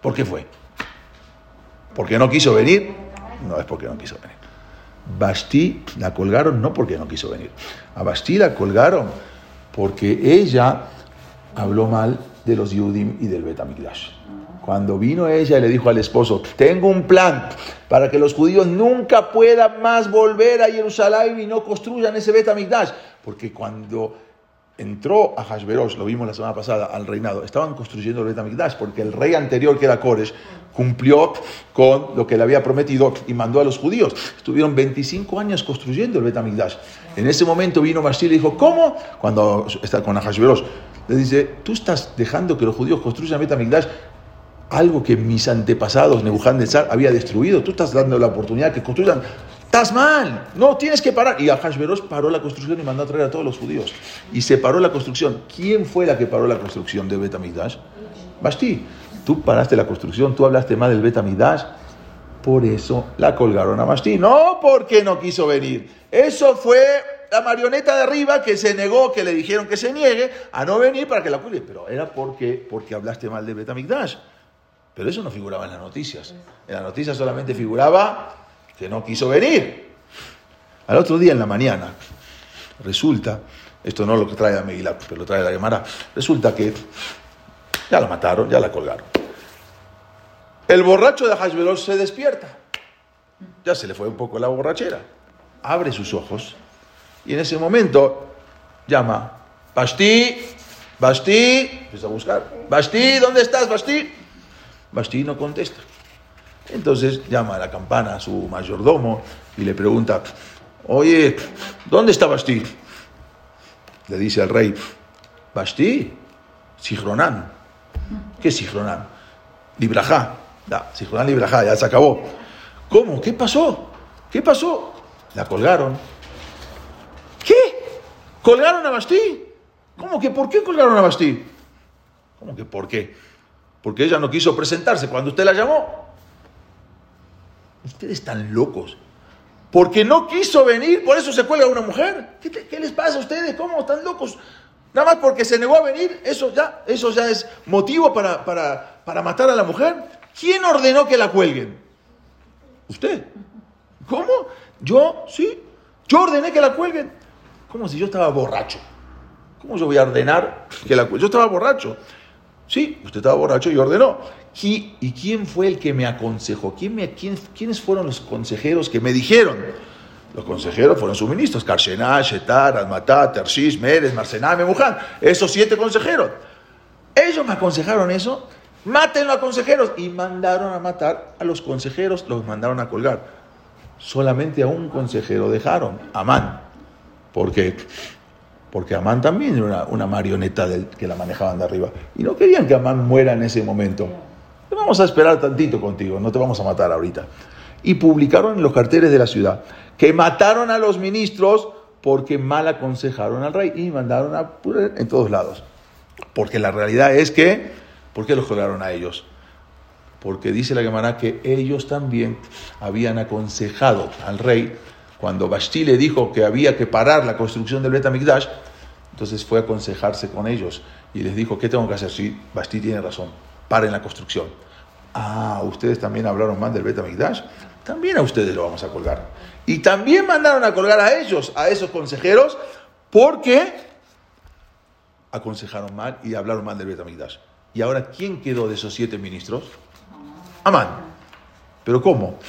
¿por qué fue? ¿Porque no quiso venir? No es porque no quiso venir. Basti la colgaron no porque no quiso venir. A Basti la colgaron porque ella habló mal de los Yudim y del Betamigdash. Cuando vino ella y le dijo al esposo, tengo un plan para que los judíos nunca puedan más volver a Jerusalén y no construyan ese Betamigdash. Porque cuando entró a Hashverosh, lo vimos la semana pasada, al reinado, estaban construyendo el Betamigdash porque el rey anterior, que era Koresh, cumplió con lo que le había prometido y mandó a los judíos. Estuvieron 25 años construyendo el Betamigdash. En ese momento vino Bashir y dijo, ¿cómo? Cuando está con Hashverosh, le dice, tú estás dejando que los judíos construyan Betamigdash algo que mis antepasados, Nebuchadnezzar, había destruido. Tú estás dando la oportunidad que construyan. Estás mal, no, tienes que parar. Y Ahashverosh paró la construcción y mandó a traer a todos los judíos. Y se paró la construcción. ¿Quién fue la que paró la construcción de Betamigdash? Basti. Tú paraste la construcción, tú hablaste mal del Betamigdash. Por eso la colgaron a Basti. No porque no quiso venir. Eso fue la marioneta de arriba que se negó, que le dijeron que se niegue a no venir para que la cuide. Pero era porque, porque hablaste mal de Betamigdash. Pero eso no figuraba en las noticias. En las noticias solamente figuraba que no quiso venir. Al otro día en la mañana, resulta, esto no lo que trae a Megilat, pero lo trae la Gemara, resulta que ya la mataron, ya la colgaron. El borracho de Hashverosh se despierta. Ya se le fue un poco la borrachera. Abre sus ojos y en ese momento llama, Basti, Basti, empieza a buscar, Basti, ¿dónde estás, Basti? Basti no contesta. Entonces llama a la campana a su mayordomo y le pregunta, oye, ¿dónde está Basti? Le dice al rey, Basti, Sijronán. ¿Qué es Sijronán? Librajá. Ya, Sijronán Librajá, ya se acabó. ¿Cómo? ¿Qué pasó? ¿Qué pasó? La colgaron. ¿Qué? ¿Colgaron a Basti? ¿Cómo que por qué colgaron a Basti? ¿Cómo que por qué? Porque ella no quiso presentarse cuando usted la llamó. Ustedes están locos. Porque no quiso venir, por eso se cuelga una mujer. ¿Qué, les pasa a ustedes? ¿Cómo están locos? Nada más porque se negó a venir, eso ya, eso ya es motivo para, para, para matar a la mujer. ¿Quién ordenó que la cuelguen? ¿Usted? ¿Cómo? Yo, sí. Yo ordené que la cuelguen. Como si yo estaba borracho. ¿Cómo yo voy a ordenar que la cuelguen? Yo estaba borracho. Sí, usted estaba borracho y ordenó. ¿Y, quién fue el que me aconsejó? ¿Quién me, quién, ¿Quiénes fueron los consejeros que me dijeron? Los consejeros fueron sus ministros, Karshenah, Shetar, Almatá, Tershish, Meres, Marcená, Memuján. Esos siete consejeros. Ellos me aconsejaron eso. Mátenlo a consejeros. Y mandaron a matar a los consejeros, los mandaron a colgar. Solamente a un consejero dejaron, Amán. Porque porque Amán también era una, marioneta del, que la manejaban de arriba. Y no querían que Amán muera en ese momento. Vamos a esperar tantito contigo, no te vamos a matar ahorita. Y publicaron en los carteles de la ciudad que mataron a los ministros porque mal aconsejaron al rey y mandaron a en todos lados. Porque la realidad es que, ¿por qué los colgaron a ellos? Porque dice la Gemara que ellos también habían aconsejado al rey cuando Basti le dijo que había que parar la construcción del Bet entonces fue a aconsejarse con ellos y les dijo, ¿qué tengo que hacer? Sí, Basti tiene razón, paren la construcción. Ah, ustedes también hablaron mal del Bet también a ustedes lo vamos a colgar. Y también mandaron a colgar a ellos, a esos consejeros, porque aconsejaron mal y hablaron mal del Betamigdash. Y ahora, ¿quién quedó de esos siete ministros? Amán. ¿Pero cómo?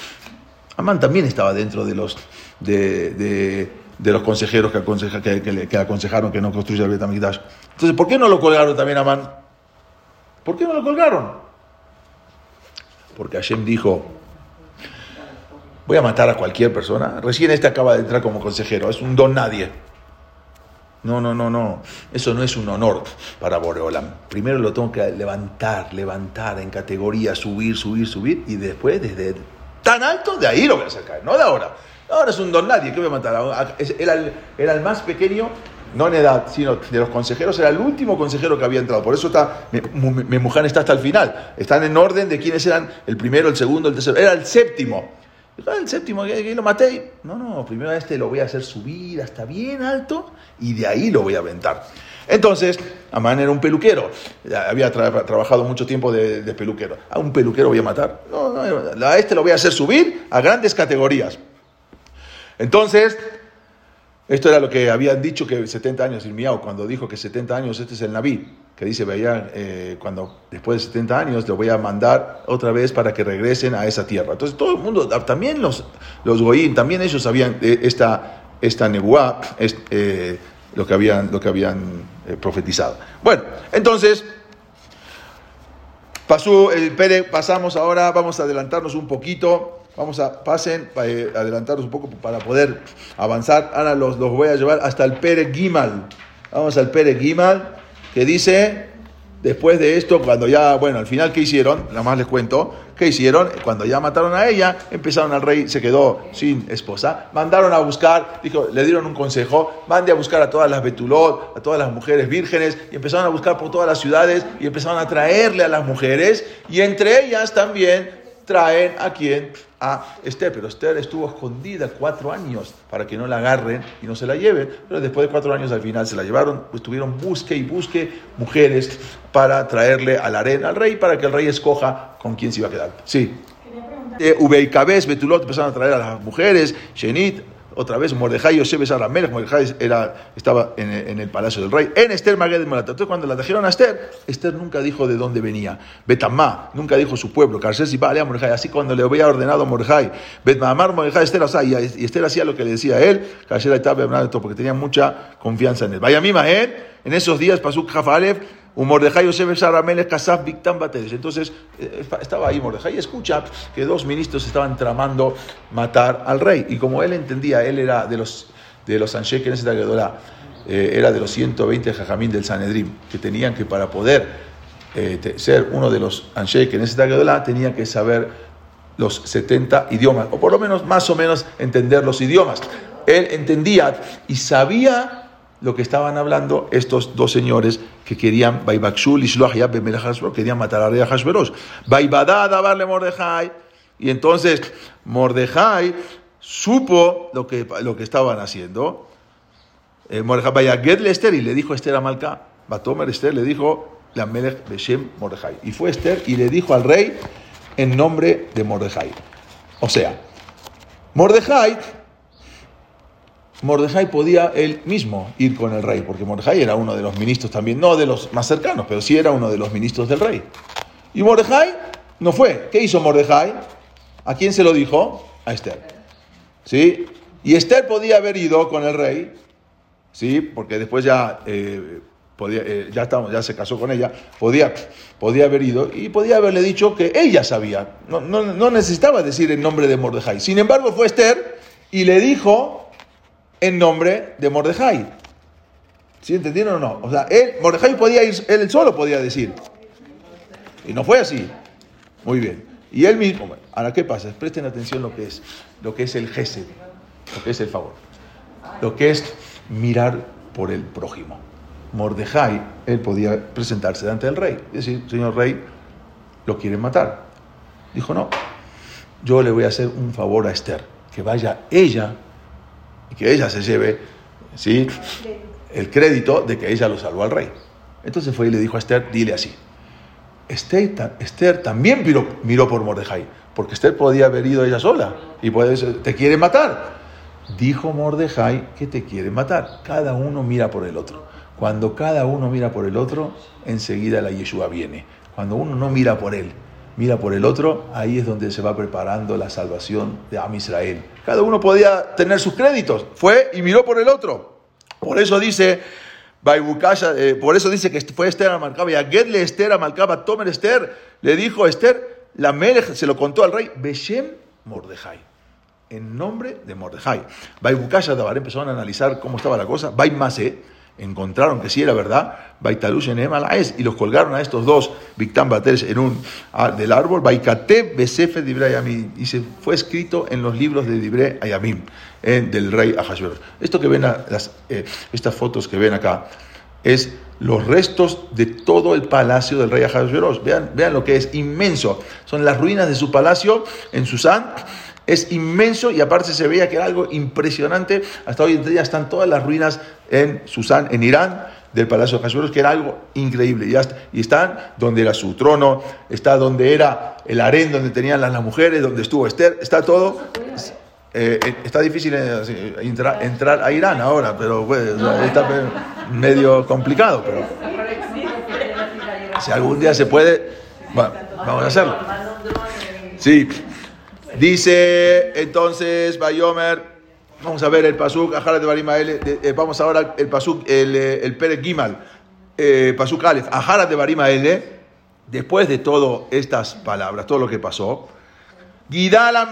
Amán también estaba dentro de los, de, los consejeros que, aconseja, que, aconsejaron que no construya el Betamigdash. Entonces, ¿por qué no lo colgaron también a Amán? ¿Por qué no lo colgaron? Porque Hashem dijo, voy a matar a cualquier persona. Recién este acaba de entrar como consejero, es un don nadie. No, no, no, no. Eso no es un honor para Boreolam. Primero lo tengo que levantar, levantar en categoría, subir, subir, subir, y después desde tan alto, de ahí lo voy a sacar, no de ahora. Ahora es un don nadie, ¿qué voy a matar? Era el, más pequeño, no en edad, sino de los consejeros, era el último consejero que había entrado. Por eso está, mi, mujer está hasta el final. Están en orden de quiénes eran el primero, el segundo, el tercero. Era el séptimo. Ah, el séptimo, que lo maté. No, no, primero a este lo voy a hacer subir hasta bien alto y de ahí lo voy a aventar. Entonces, Amán era un peluquero. Había trabajado mucho tiempo de, peluquero. ¿A un peluquero voy a matar? No, no, a este lo voy a hacer subir a grandes categorías. Entonces, esto era lo que habían dicho que 70 años, el Miau, cuando dijo que 70 años, este es el Naví, que dice, veía, eh, cuando después de 70 años lo voy a mandar otra vez para que regresen a esa tierra. Entonces todo el mundo, también los, los Goín, también ellos sabían esta, esta nebuá, eh, lo que habían, lo que habían eh, profetizado. Bueno, entonces, pasó el Pere, pasamos ahora, vamos a adelantarnos un poquito. Vamos a, pasen, eh, adelantarnos un poco para poder avanzar. Ahora los, los voy a llevar hasta el Pere Gimal. Vamos al Pere Gimal, que dice, después de esto, cuando ya, bueno, al final, ¿qué hicieron? Nada más les cuento. ¿Qué hicieron? Cuando ya mataron a ella, empezaron al rey, se quedó sin esposa. Mandaron a buscar, dijo, le dieron un consejo, mande a buscar a todas las Betulot, a todas las mujeres vírgenes, y empezaron a buscar por todas las ciudades y empezaron a traerle a las mujeres, y entre ellas también traen a quién? A Esther, pero Esther estuvo escondida cuatro años para que no la agarren y no se la lleven, pero después de cuatro años al final se la llevaron, estuvieron busque y busque mujeres para traerle a la arena al rey, para que el rey escoja con quién se iba a quedar. Sí. Eh, Ubeicaves, Betulot empezaron a traer a las mujeres, Shenit, otra vez Mordejai Yosef Aramelech, Mordejai estaba en, el palacio del rey, en Esther Maged de Entonces cuando la trajeron a Esther, Esther nunca dijo de dónde venía. Betamá, nunca dijo su pueblo, Carces y Balea Mordejai, así cuando le había ordenado a Mordejai, Betmamar Mordejai, Esther, o sea, y, Esther hacía lo que le decía a él, Carces estaba porque tenía mucha confianza en él. Vaya mima, ¿eh? En esos días pasó Jafalev, un Mordejai Yosef Saramelech Kasaf Biktam Batedes. Entonces eh, estaba ahí Mordejai y escucha que dos ministros estaban tramando matar al rey. Y como él entendía, él era de los, de los Anshek en esa eh, era de los 120 jajamín del Sanedrim, que tenían que para poder eh, ser uno de los Anshek en esa tenían que saber los 70 idiomas, o por lo menos más o menos entender los idiomas. Él entendía y sabía lo que estaban hablando estos dos señores que querían, querían matar a rey Hashverosh. darle Mordejai. Y entonces Mordejai supo lo que, lo que estaban haciendo. Eh, Mordejai, Esther y le dijo a Esther a Malca, Batomer Esther le dijo, la Melech Beshem Mordejai. Y fue Esther y le dijo al rey en nombre de Mordejai. O sea, Mordejai Mordejai podía él mismo ir con el rey, porque Mordejai era uno de los ministros también, no de los más cercanos, pero sí era uno de los ministros del rey. Y Mordejai no fue. ¿Qué hizo Mordejai? ¿A quién se lo dijo? A Esther. ¿Sí? Y Esther podía haber ido con el rey, ¿sí? Porque después ya, eh, podía, eh, ya, estamos, ya se casó con ella, podía, podía haber ido y podía haberle dicho que ella sabía. No, no, no necesitaba decir el nombre de Mordejai. Sin embargo, fue Esther y le dijo en nombre de Mordejai. ¿Sí entendieron o no? O sea, él, Mordejai podía ir, él solo podía decir. Y no fue así. Muy bien. Y él mismo, ahora, ¿qué pasa? Presten atención lo que es, lo que es el gesed, lo que es el favor, lo que es mirar por el prójimo. Mordejai, él podía presentarse delante del rey decir, señor rey, lo quieren matar. Dijo, no, yo le voy a hacer un favor a Esther, que vaya ella y que ella se lleve ¿sí? el crédito de que ella lo salvó al rey. Entonces fue y le dijo a Esther, dile así. Esther, Esther también miró, miró, por Mordejai, porque Esther podía haber ido ella sola y puede te quiere matar. dijo Mordejai que te quiere matar. Cada uno mira por el otro. Cuando cada uno mira por el otro, enseguida la Yeshua viene. Cuando uno no mira por él, mira por el otro, ahí es donde se va preparando la salvación de Am Israel. Cada uno podía tener sus créditos. Fue y miró por el otro. Por eso dice, eh, por eso dice que fue Esther a Malcaba. Y a Gedle Esther a Malcaba, Tomer Esther, le dijo Esther, la Melech se lo contó al rey, Beshem Mordejai en nombre de Mordejai. Baibukasha Dabar empezaron a analizar cómo estaba la cosa. Baimase encontraron que sí era verdad. Baitalush en y los colgaron a estos dos Victán Bateres en un del árbol. Baikate Besefe Dibre Ayamim. Y se fue escrito en los libros de Dibre Ayamim, del rey Ahasuerus. Esto que ven, las, eh, estas fotos que ven acá, es los restos de todo el palacio del rey Ahasuerus. Vean, vean lo que es inmenso. Son las ruinas de su palacio en Susán es inmenso y aparte se veía que era algo impresionante. Hasta hoy en día están todas las ruinas en Susán, en Irán, del Palacio de Hashverosh, que era algo increíble. Y, están donde era su trono, está donde era el harén donde tenían las, mujeres, donde estuvo Esther, está todo. Eh, eh, está difícil eh, entrar, a Irán ahora, pero pues, está medio complicado. Pero si algún día se puede, bueno, vamos a hacerlo. Sí. Dice entonces Bayomer, vamos a ver el pasuk, de Barima eh, vamos ahora el pasuk, el, eh, el Pere Gimal, eh, pasuk Aleph, de Barima después de todas estas palabras, todo lo que pasó, Gidala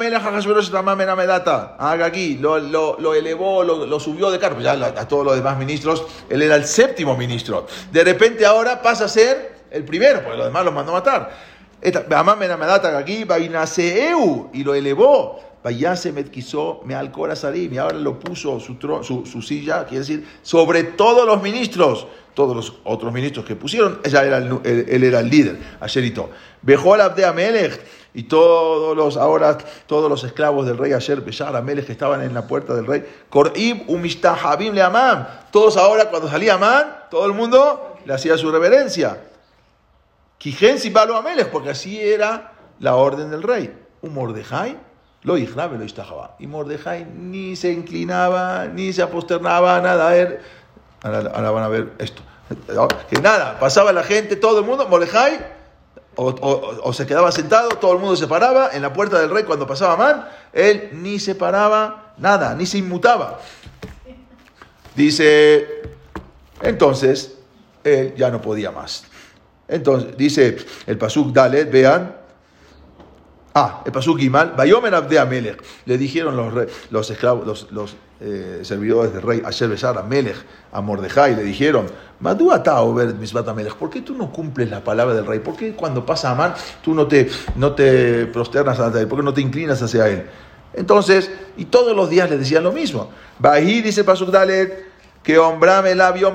haga aquí, lo, lo, lo elevó, lo, lo, subió de cargo, ya a todos los demás ministros, él era el séptimo ministro. De repente ahora pasa a ser el primero, porque los demás los mandó matar y lo elevó. Vayase metquizó me al y ahora lo puso su, silla, quiere decir, sobre todos los ministros, todos los otros ministros que pusieron, ella era el, él, era el líder, Asherito. Bejó al Abde y todos los, ahora, todos los esclavos del rey Asher, Beshar Amelech que estaban en la puerta del rey, Korib Umishtahabim le Amam, todos ahora cuando salía Amán, todo el mundo le hacía su reverencia y Balo Amelech, porque así era la orden del rey. Un Mordejai lo Ijrabe lo Istajaba. Y Mordejai ni se inclinaba, ni se aposternaba, nada. Ahora, ahora van a ver esto. Que nada, pasaba la gente, todo el mundo, Mordejai, o, se quedaba sentado, todo el mundo se paraba en la puerta del rey cuando pasaba Man, él ni se paraba, nada, ni se inmutaba. Dice, entonces, él ya no podía más. Entonces, dice el Pasuk Dalet, vean. Ah, el Pasuk Gimal, Bayomen Abde Amelech. Le dijeron los, los esclavos, los, los eh, servidores del rey Asher Besar Amelech, a Mordejai, le dijeron, Misbat ¿por qué tú no cumples la palabra del rey? ¿Por qué cuando pasa Amán tú no te, no te prosternas ante él? ¿Por qué no te inclinas hacia él? Entonces, y todos los días le decían lo mismo. Bahí dice Pasuk Dalet, que hombrame el avión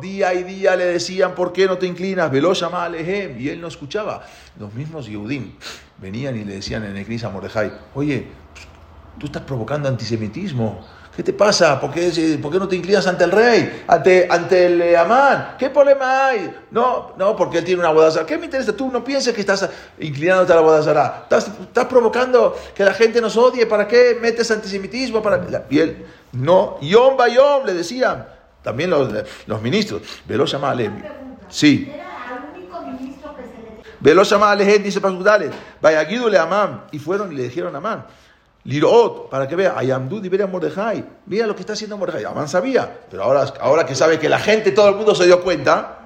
día y día le decían, ¿por qué no te inclinas? Veló llama Alejem, y él no escuchaba. Los mismos Yehudim venían y le decían en el a Mordejai, oye, tú estás provocando antisemitismo. ¿Qué te pasa? ¿Por qué, ¿Por qué, no te inclinas ante el rey? ¿Ante, ante el eh, Amán? ¿Qué problema hay? No, no, porque él tiene una boda ¿Qué me interesa? Tú no pienses que estás inclinándote a la boda Estás, estás provocando que la gente nos odie. ¿Para qué metes antisemitismo? Para... Y él, no, Yom Bayom, le decían. También los, los ministros. Velo llama Sí. Velo llama dice Pasudale. Vaya le Amán. Y fueron y le dijeron a Amán. Lirot, para que vea, Ayamdu a Mordejai. Mira lo que está haciendo Mordejai. Amán sabía, pero ahora, ahora que sabe que la gente, todo el mundo se dio cuenta,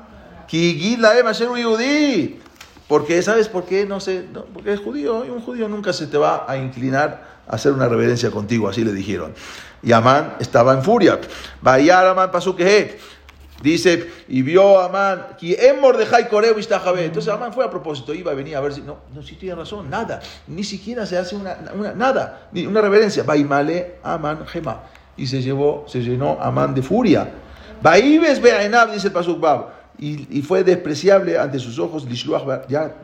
porque, ¿sabes por qué? No sé, porque es judío, y un judío nunca se te va a inclinar a hacer una reverencia contigo, así le dijeron. Y Amán estaba en furia. Vaya Amán pasó que Dice, y vio a Amán, Coreo Entonces Amán fue a propósito, iba y venía a ver si, no, no, si tiene razón, nada, ni siquiera se hace una, nada, ni una reverencia. Baimale Amán Gema. Y se llevó, se llenó Amán de furia. Baibes Beainab, dice el Pasuk Bab. Y, y, fue despreciable ante sus ojos, ya,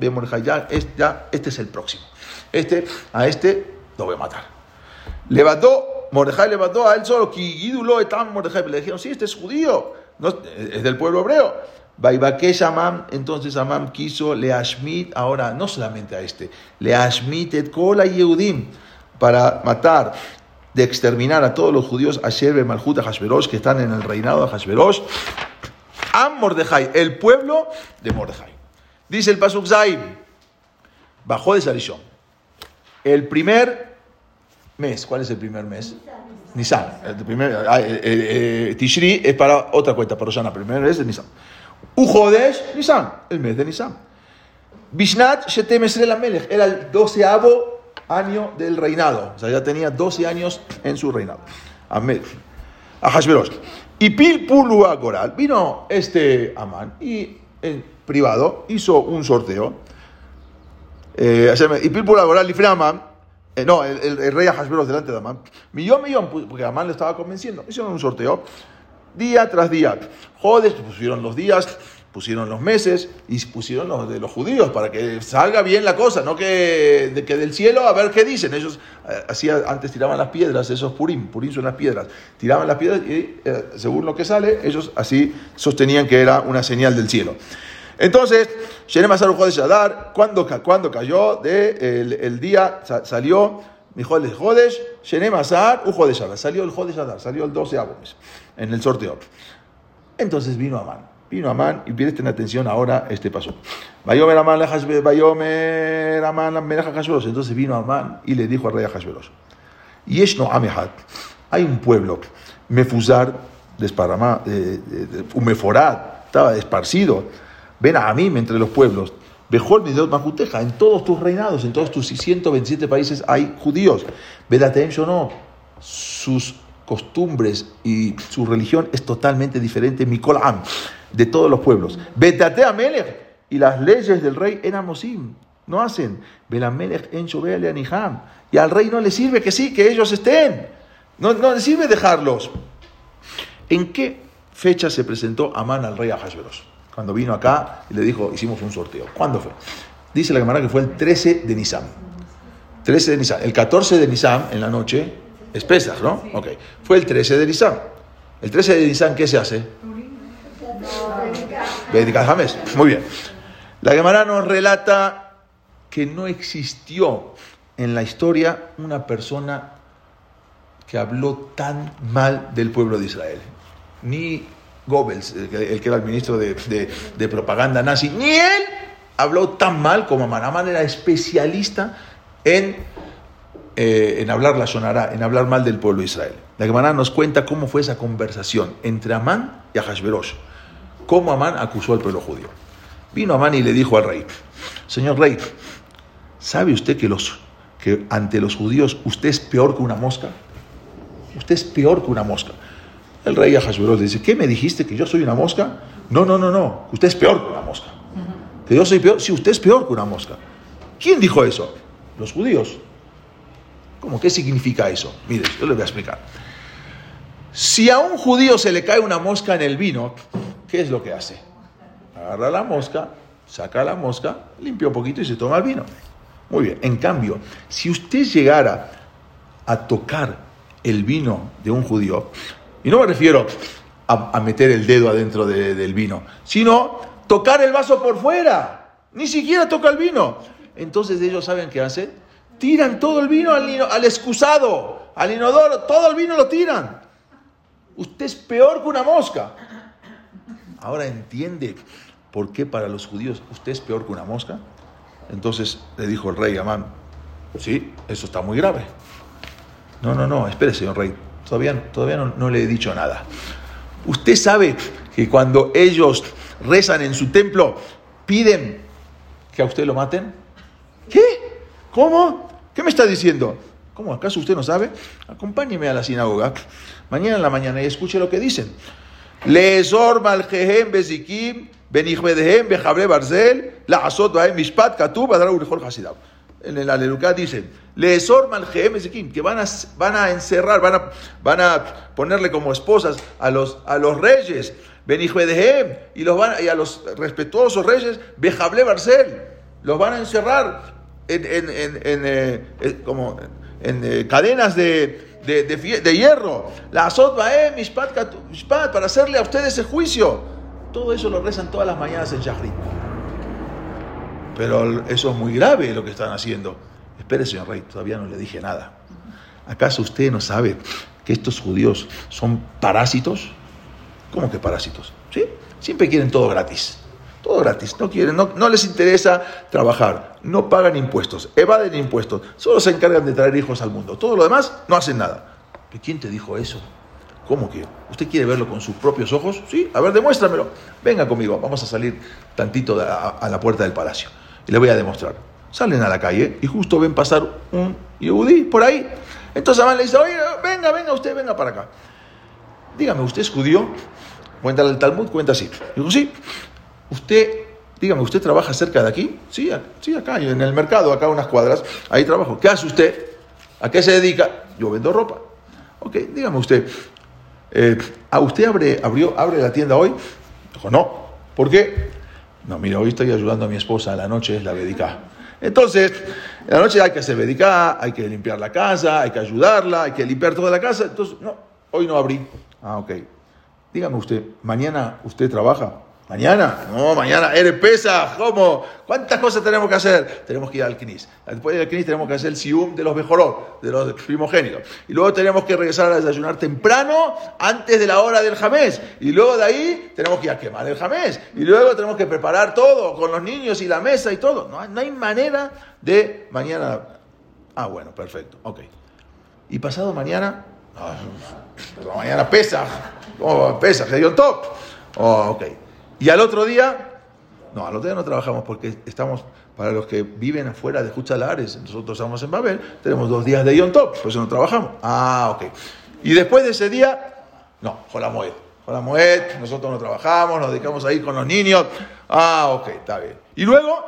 ya, este es el próximo. Este, a este lo voy a matar. Levantó, Mordejai levantó a él solo, que Mordejai. Le dijeron, sí, este es judío es del pueblo hebreo. Baibakesh Amam, entonces Amam quiso le ashmit, ahora no solamente a este, le ashmit et kola Yehudim, para matar de exterminar a todos los judíos Asher Malhut Hashverosh que están en el reinado de Hashverosh. Am Mordejai, el pueblo de Mordejai. Dice el Pasuk Zaim, bajó de Sarishon. El primer mes, ¿cuál es el primer mes? Nisan. El primer, ah, eh, eh, eh, Tishri es para otra cuenta, para Rosana. El primer mes es Nisan. Ujodesh, Nisan, el mes de Nisan. Bishnat Shetem Esrel Melech, era el doceavo año del reinado. O sea, ya tenía 12 años en su reinado. Amén. A Hashverosh. Y Pil Pulu Goral. Vino este Amán y en privado hizo un sorteo. Eh, y Pil Pulu Goral y. Eh, no, el, el, rey Hashverosh delante de Amán. Millón, millón, porque Amán le estaba convenciendo. Hicieron un sorteo. Día tras día. Jodes, pusieron los días pusieron los meses y pusieron los de los judíos para que salga bien la cosa, no que, de, que del cielo a ver qué dicen. Ellos eh, antes tiraban las piedras, esos purim, purim son las piedras, tiraban las piedras y eh, según lo que sale, ellos así sostenían que era una señal del cielo. Entonces, Shenem Azar de Shadar, cuando, cayó de el, día, salió, mi Jodesh Jodesh, Shenem Azar, Ujo de Shadar, salió el Jodesh Shadar, salió el 12 mes en el sorteo. Entonces vino Amán Vino Amán y presten atención ahora este paso. Bayomer Amán Entonces vino Amán y le dijo al rey Hashverosh. Yeshno Amehat. Hay un pueblo, Mefuzar, desparramado, Umeforad, estaba esparcido. Ven a mí entre los pueblos. Bejol Midot Majuteja, en todos tus reinados, en todos tus 127 países hay judíos. Vedatem no sus costumbres y su religión es totalmente diferente. Mikol Am de todos los pueblos. Betate Amelech y las leyes del rey en Amosim no hacen. Belamelech en Aniham. Y al rey no le sirve que sí, que ellos estén. No, no le sirve dejarlos. ¿En qué fecha se presentó Amán al rey Ahasveros? Cuando vino acá y le dijo, hicimos un sorteo. ¿Cuándo fue? Dice la cámara que fue el 13 de Nisan. 13 de Nisan. El 14 de Nisan, en la noche, es Pesach, ¿no? Ok. Fue el 13 de Nisan. El 13 de Nisan, ¿qué se hace? Muy bien. La Gemara nos relata que no existió en la historia una persona que habló tan mal del pueblo de Israel. Ni Goebbels, el que, era el ministro de, propaganda nazi, ni él habló tan mal como. Amán era especialista en, eh, en hablar la sonará, en hablar mal del pueblo de Israel. La Gemara nos cuenta cómo fue esa conversación entre Amán y Ahashverosh cómo Amán acusó al pueblo judío. Vino Amán y le dijo al rey, señor rey, ¿sabe usted que, los, que ante los judíos usted es peor que una mosca? Usted es peor que una mosca. El rey Ahasuerós le dice, ¿qué me dijiste que yo soy una mosca? No, no, no, no, usted es peor que una mosca. Que yo soy peor, sí, usted es peor que una mosca. ¿Quién dijo eso? Los judíos. ¿Cómo? ¿Qué significa eso? Mire, yo le voy a explicar. Si a un judío se le cae una mosca en el vino, ¿qué es lo que hace? Agarra la mosca, saca la mosca, limpia un poquito y se toma el vino. Muy bien. En cambio, si usted llegara a tocar el vino de un judío, y no me refiero a, meter el dedo adentro del vino, sino tocar el vaso por fuera, ni siquiera toca el vino. Entonces ellos saben qué hacen, tiran todo el vino al, al excusado, al inodoro, todo el vino lo tiran. Usted es peor que una mosca. Ahora entiende por qué para los judíos usted es peor que una mosca. Entonces le dijo el rey Amán, sí, eso está muy grave. No, no, no, espere, señor rey, todavía, todavía no, le he dicho nada. Usted sabe que cuando ellos rezan en su templo, piden que a usted lo maten. ¿Qué? ¿Cómo? ¿Qué me está diciendo? ¿Cómo? ¿Acaso usted no sabe? Acompáñeme a la sinagoga mañana en la mañana y escuche lo que dicen. Leesor maljehem bezikim bejabre barzel la mishpat katub urjol hasidab. En el Alelucá dicen, Leesor Maljeem Ezequim, que van a, van a encerrar, van a, van a ponerle como esposas a los, a los reyes, Benihbedehem, y, los van, y a los respetuosos reyes, Bejable Barcel, los van a encerrar en, en, en, en eh, como en eh, cadenas de, de, de, hierro. La azot mishpat, para hacerle a ustedes el juicio. Todo eso lo rezan todas las mañanas en Shahrit. Pero eso es muy grave lo que están haciendo. Espere, señor rey, todavía no le dije nada. ¿Acaso usted no sabe que estos judíos son parásitos? ¿Cómo que parásitos? ¿Sí? Siempre quieren todo gratis. Todo gratis. No quieren, no, no les interesa trabajar. No pagan impuestos. Evaden impuestos. Solo se encargan de traer hijos al mundo. Todo lo demás no hacen nada. ¿Pero quién te dijo eso? ¿Cómo que? ¿Usted quiere verlo con sus propios ojos? Sí, a ver, demuéstramelo. Venga conmigo, vamos a salir tantito a, a la puerta del palacio. Y le voy a demostrar. Salen a la calle y justo ven pasar un yehudí por ahí. Entonces Amán le dice, oye, venga, venga usted, venga para acá. Dígame, ¿usted es judío? Cuenta el Talmud, cuenta así. Digo, sí. Usted, dígame, ¿usted trabaja cerca de aquí? Sí, sí, acá, en el mercado, acá unas cuadras. Ahí trabajo. ¿Qué hace usted? ¿A qué se dedica? Yo vendo ropa. Ok, dígame usted, eh, ¿a usted abre, abrió, abre la tienda hoy? Dijo, no. ¿Por qué? No, mira, hoy estoy ayudando a mi esposa, a la noche es la dedica. Entonces, en la noche hay que hacer dedicar, hay que limpiar la casa, hay que ayudarla, hay que limpiar toda la casa. Entonces, no, hoy no abrí. Ah, ok. Dígame usted, ¿mañana usted trabaja? ¿Mañana? No, mañana eres pesa. ¿Cómo? ¿Cuántas cosas tenemos que hacer? Tenemos que ir al CNIS. Después del CNIS tenemos que hacer el SIUM de los mejorot, de los primogénitos. Y luego tenemos que regresar a desayunar temprano, antes de la hora del jamés. Y luego de ahí tenemos que ir a quemar el jamés. Y luego tenemos que preparar todo con los niños y la mesa y todo. No, no hay manera de mañana. Ah, bueno, perfecto. Ok. ¿Y pasado mañana? No, mañana pesa. Oh, pesa, que dio top. Oh, ok. Y al otro día, no, al otro día no trabajamos porque estamos, para los que viven afuera de Juchalares, nosotros estamos en Babel, tenemos dos días de Yom Top, por eso no trabajamos. Ah, ok. Y después de ese día, no, Jolamoed. Jolamoed, nosotros no trabajamos, nos dedicamos a ir con los niños. Ah, ok, está bien. Y luego,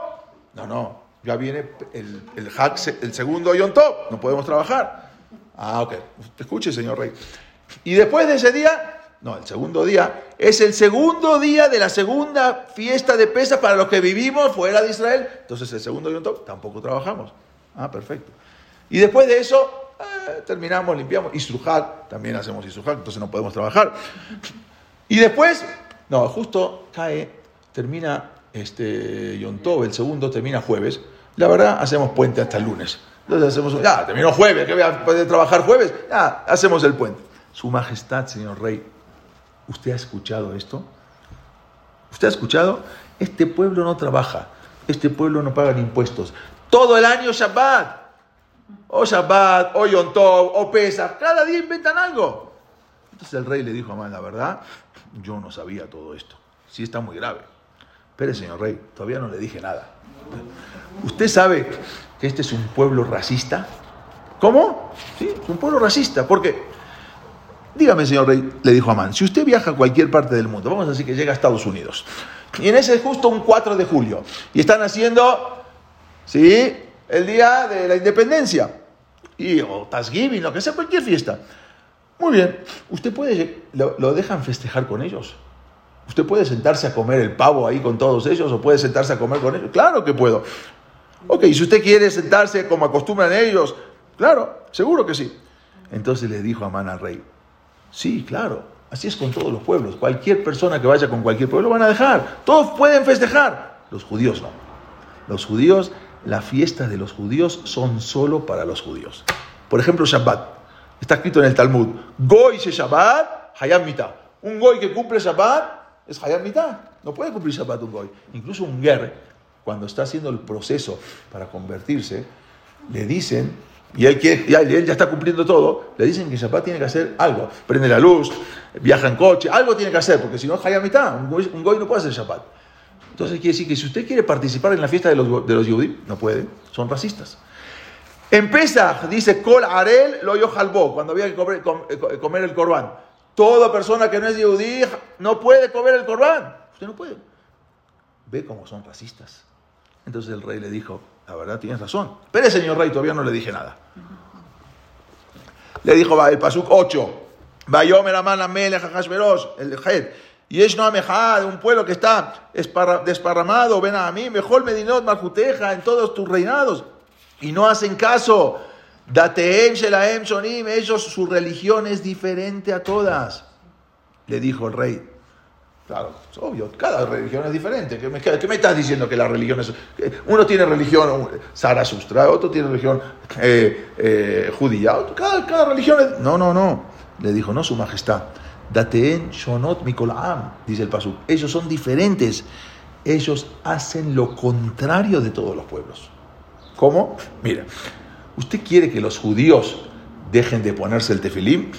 no, no, ya viene el, el, el segundo Yom Top, no podemos trabajar. Ah, ok, escuche, señor Rey. Y después de ese día, no, el segundo día es el segundo día de la segunda fiesta de pesa para los que vivimos fuera de Israel. Entonces el segundo Yom Tov tampoco trabajamos. Ah, perfecto. Y después de eso eh, terminamos, limpiamos. Y también hacemos Isruhal, entonces no podemos trabajar. Y después, no, justo cae, termina este Yom Tov, el segundo termina jueves. La verdad, hacemos puente hasta el lunes. Entonces hacemos, ya, terminó jueves, que voy a poder trabajar jueves, ya, hacemos el puente. Su Majestad, señor Rey, ¿Usted ha escuchado esto? ¿Usted ha escuchado? Este pueblo no trabaja, este pueblo no paga impuestos. Todo el año Shabbat. O Shabbat, o Yom Tov, o Pesa. Cada día inventan algo. Entonces el rey le dijo a Amán, la verdad, yo no sabía todo esto. Sí está muy grave. Pero señor rey, todavía no le dije nada. ¿Usted sabe que este es un pueblo racista? ¿Cómo? Sí, es un pueblo racista. Porque Dígame, señor Rey, le dijo Amán, si usted viaja a cualquier parte del mundo, vamos a decir que llega a Estados Unidos, y en ese es justo un 4 de julio, y están haciendo, ¿sí? El día de la independencia, y, o Thanksgiving, lo que sea, cualquier fiesta. Muy bien, usted puede, lo, lo dejan festejar con ellos. Usted puede sentarse a comer el pavo ahí con todos ellos, o puede sentarse a comer con ellos. Claro que puedo. Ok, si usted quiere sentarse como acostumbran ellos, claro, seguro que sí. Entonces le dijo Amán al rey, Sí, claro. Así es con todos los pueblos. Cualquier persona que vaya con cualquier pueblo van a dejar. Todos pueden festejar. Los judíos no. Los judíos, la fiesta de los judíos son solo para los judíos. Por ejemplo, Shabbat. Está escrito en el Talmud. Goy se Shabbat, Hayam Mitah. Un goy que cumple Shabbat es Hayam Mitah. No puede cumplir Shabbat un goy. Incluso un ger, cuando está haciendo el proceso para convertirse, le dicen y él, ya, él ya está cumpliendo todo, le dicen que Shabbat tiene que hacer algo. Prende la luz, viaja en coche, algo tiene que hacer, porque si no, a mitad, un goy, no puede hacer Shabbat. Entonces quiere decir que si usted quiere participar en la fiesta de los, de los no puede, son racistas. En Pesach dice, Kol Arel lo halbo, cuando había que comer, eh, comer, el corbán. Toda persona que no es yudí no puede comer el corbán. Usted no puede. Ve cómo son racistas. Entonces el rey le dijo, la verdad tienes razón. Pero señor rey, todavía no le dije nada. Le dijo el Pasuk 8. Vayomer Aman Amelech el Hed. Y es no de un pueblo que está desparramado, ven a mí, mejor Medinot Marjuteja en todos tus reinados. Y no hacen caso. Dateem Shelaem Shonim, ellos, su religión es diferente a todas. Le dijo el rey, Claro, es obvio, cada religión es diferente. ¿Qué me, estás diciendo que la religión es.? Uno tiene religión Zaratustra, otro tiene religión eh, eh, judía, cada, cada religión es. No, no, no. Le dijo, no, su majestad. Dateen shonot mikolam, dice el Pasuk. Ellos son diferentes. Ellos hacen lo contrario de todos los pueblos. ¿Cómo? Mira, ¿usted quiere que los judíos dejen de ponerse el tefilim?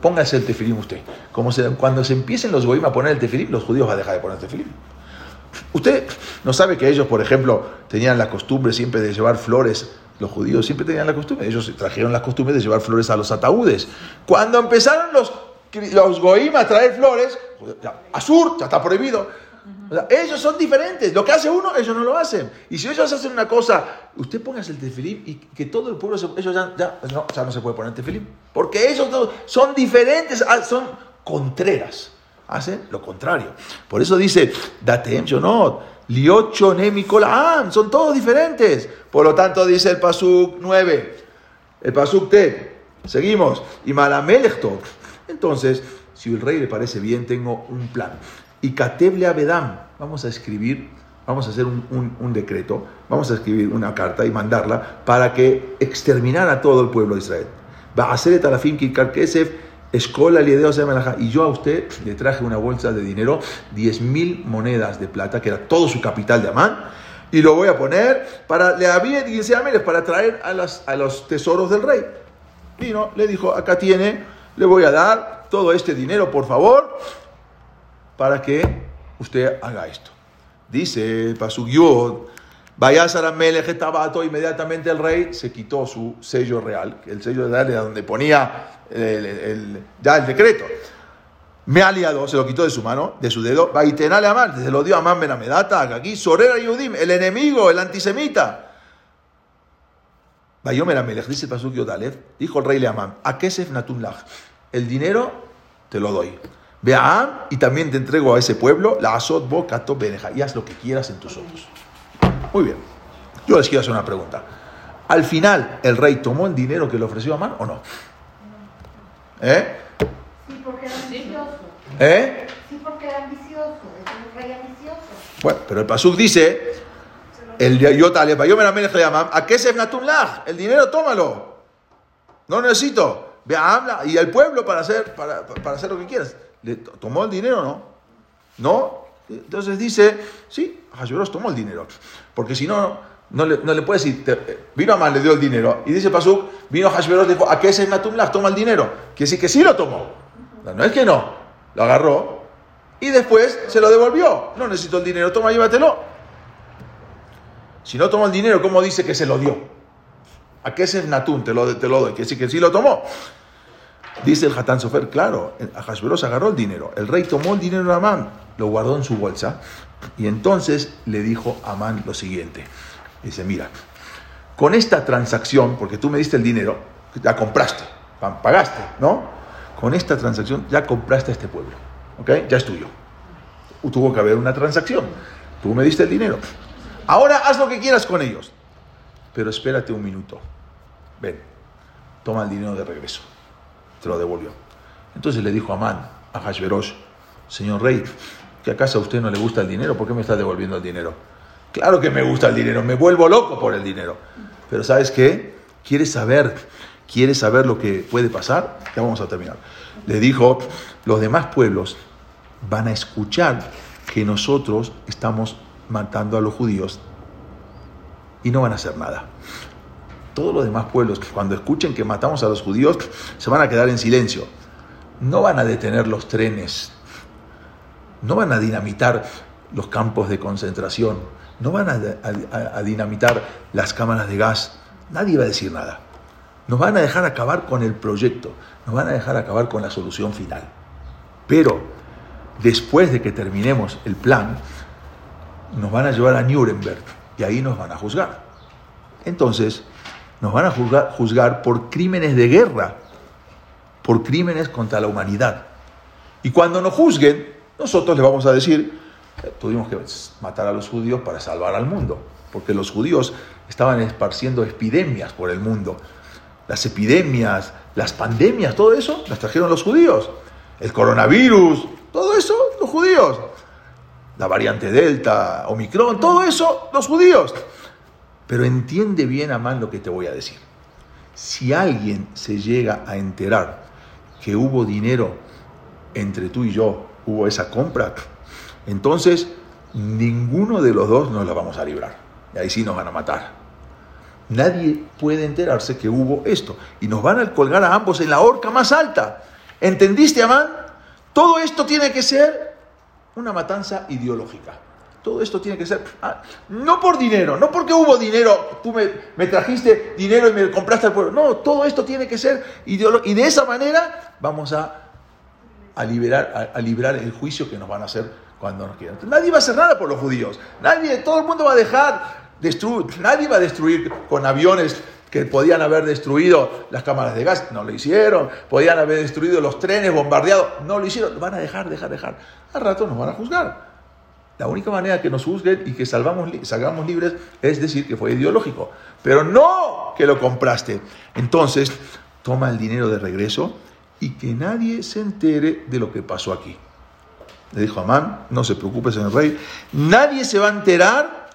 Póngase el tefilim usted. Como cuando se empiecen los goim a poner el tefilim, los judíos van a dejar de poner el tefilim. Usted no sabe que ellos, por ejemplo, tenían la costumbre siempre de llevar flores. Los judíos siempre tenían la costumbre. Ellos trajeron la costumbre de llevar flores a los ataúdes. Cuando empezaron los, los goim a traer flores, Azur ya está prohibido ellos son diferentes. Lo que hace uno, ellos no lo hacen. Y si ellos hacen una cosa, usted póngase el tefilim y que todo el pueblo, ellos ya, no, no se puede poner el tefilim. Porque ellos son diferentes, ah, son contreras. Hacen lo contrario. Por eso dice, datem no liocho nemikolam, son todos diferentes. Por lo tanto, dice el Pasuk 9, el Pasuk T, seguimos, y malamelechto. Entonces, si el rey le parece bien, tengo un plan y Kateble Abedam. Vamos a escribir, vamos a hacer un, decreto, vamos a escribir una carta y mandarla para que exterminara a todo el pueblo de Israel. Va a hacer Talafim Kesef, Escola y yo a usted le traje una bolsa de dinero, 10 mil monedas de plata, que era todo su capital de Amán, y lo voy a poner para le había para traer a, a los tesoros del rey. Vino, le dijo, acá tiene, le voy a dar todo este dinero, por favor, para que usted haga esto. Dice Pasuk Yod, Vayasar Tabato, inmediatamente el rey se quitó su sello real, el sello real de donde ponía el, el decreto. Me ha aliado, se lo quitó de su mano, de su dedo, Vaitenale Amán, se lo dio a Amán Benamedata, aquí, Sorera Yudim, el enemigo, el antisemita. Vayomer dice Pasuk Yodalev, dijo el rey Leamán, a Kesef Natunlach, el dinero te lo doy. Vean, y también te entrego a ese pueblo, la azot bocato beneja, y haz lo que quieras en tus ojos. Muy bien. Yo les quiero hacer una pregunta. Al final, ¿el rey tomó el dinero que le ofreció a Man o no? ¿Eh? Sí, porque era ambicioso. ¿Eh? Sí, porque era ambicioso. Es un rey ambicioso. Bueno, pero el Pasuk dice, el Yotale, yo me la ¿a qué se El dinero tómalo. No necesito. Vea, y el pueblo para hacer, para, para hacer lo que quieras. ¿Le tomó el dinero o no? ¿No? Entonces dice, sí, Hashverosh tomó el dinero. Porque si no, no le, no le puede decir, vino Amán, le dio el dinero. Y dice Pasuk, vino Hashverosh, dijo, ¿a qué es el Natumlah? Toma el dinero. Quiere decir que sí lo tomó. No, es que no. Lo agarró y después se lo devolvió. No necesito el dinero, toma, llévatelo. Si no tomó el dinero, ¿cómo dice que se lo dio? ¿A qué es el Natum? Te lo, te lo doy. Quiere decir que sí lo tomó. Dice el Hatán Sofer, claro, Hashverosh agarró el dinero. El rey tomó el dinero de Amán, lo guardó en su bolsa y entonces le dijo a Amán lo siguiente. Dice, mira, con esta transacción, porque tú me diste el dinero, ya compraste, pagaste, ¿no? Con esta transacción ya compraste a este pueblo, ¿ok? Ya es tuyo. Tuvo que haber una transacción. Tú me diste el dinero. Ahora haz lo que quieras con ellos. Pero espérate un minuto. Ven, toma el dinero de regreso te lo devolvió. Entonces le dijo Amán a Hashverosh, señor rey, ¿que acaso a usted no le gusta el dinero? ¿Por qué me está devolviendo el dinero? Claro que me gusta el dinero, me vuelvo loco por el dinero. Pero ¿sabes qué? ¿Quieres saber? ¿Quieres saber lo que puede pasar? Ya vamos a terminar. Le dijo, los demás pueblos van a escuchar que nosotros estamos matando a los judíos y no van a hacer nada todos los demás pueblos, cuando escuchen que matamos a los judíos, se van a quedar en silencio. No van a detener los trenes, no van a dinamitar los campos de concentración, no van a, dinamitar las cámaras de gas, nadie va a decir nada. Nos van a dejar acabar con el proyecto, nos van a dejar acabar con la solución final. Pero después de que terminemos el plan, nos van a llevar a Nuremberg y ahí nos van a juzgar. Entonces, nos van a juzgar, por crímenes de guerra, por crímenes contra la humanidad. Y cuando nos juzguen, nosotros les vamos a decir, eh, tuvimos que matar a los judíos para salvar al mundo, porque los judíos estaban esparciendo epidemias por el mundo. Las epidemias, las pandemias, todo eso las trajeron los judíos. El coronavirus, todo eso los judíos. La variante Delta, Omicron, todo eso, los judíos. Pero entiende bien, Amán, lo que te voy a decir. Si alguien se llega a enterar que hubo dinero entre tú y yo, hubo esa compra, entonces ninguno de los dos nos la vamos a librar. Y ahí sí nos van a matar. Nadie puede enterarse que hubo esto. Y nos van a colgar a ambos en la horca más alta. ¿Entendiste, Amán? Todo esto tiene que ser una matanza ideológica. Todo esto tiene que ser, ah, no por dinero, no porque hubo dinero, tú me, trajiste dinero y me compraste al pueblo. No, todo esto tiene que ser ideológico. Y de esa manera vamos a, a liberar, a, el juicio que nos van a hacer cuando nos quieran. Nadie va a hacer nada por los judíos. Nadie, todo el mundo va a dejar destruir, nadie va a destruir con aviones que podían haber destruido las cámaras de gas, no lo hicieron, podían haber destruido los trenes bombardeados, no lo hicieron, van a dejar, dejar, dejar. Al rato nos van a juzgar. La única manera que nos juzguen y que salvamos, salgamos libres es decir que fue ideológico, pero no que lo compraste. Entonces, toma el dinero de regreso y que nadie se entere de lo que pasó aquí. Le dijo Amán, no se preocupe, señor rey, nadie se va a enterar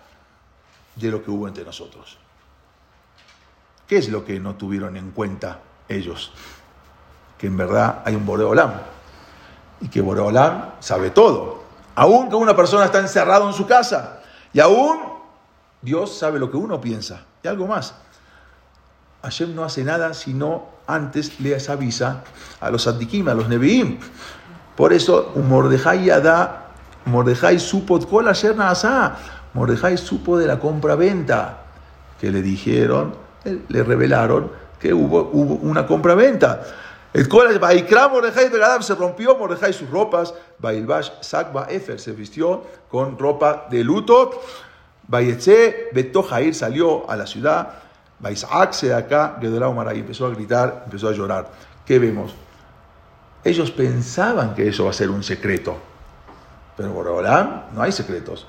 de lo que hubo entre nosotros. ¿Qué es lo que no tuvieron en cuenta ellos? Que en verdad hay un Boreolam y que Boreolam sabe todo. Aún que una persona está encerrada en su casa y aún Dios sabe lo que uno piensa y algo más. Hashem no hace nada sino antes les avisa a los antiquim, a los neviim. Por eso, Mordejai da, Mordejai supo yerna asa. Mordejai supo de la compra-venta que le dijeron, le revelaron que hubo, hubo una compra-venta. Se rompió Mordejai sus ropas. Bailbash Sakba Efer se vistió con ropa de luto. Bayetze Beto Jair salió a la ciudad. Baisaac se de acá, Gedorah Omar empezó a gritar, empezó a llorar. ¿Qué vemos? Ellos pensaban que eso va a ser un secreto. Pero Borolam no hay secretos.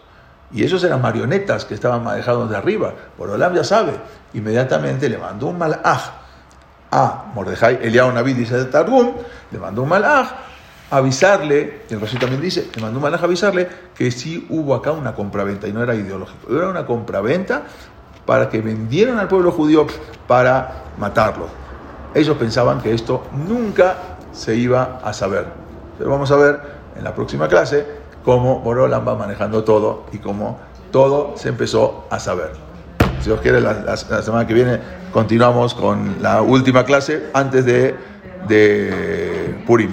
Y esos eran marionetas que estaban manejados de arriba. Borolam ya sabe. Inmediatamente le mandó un malaj a Mordejai, Eliao Naví dice de Targum, le mandó un malaj avisarle, el Rashi también dice, le mandó un malaj avisarle que sí hubo acá una compraventa y no era ideológico, era una compraventa para que vendieran al pueblo judío para matarlo. Ellos pensaban que esto nunca se iba a saber. Pero vamos a ver en la próxima clase cómo Borolam va manejando todo y cómo todo se empezó a saber. Si Dios quiere, la, semana que viene continuamos con la última clase antes de, de Purim,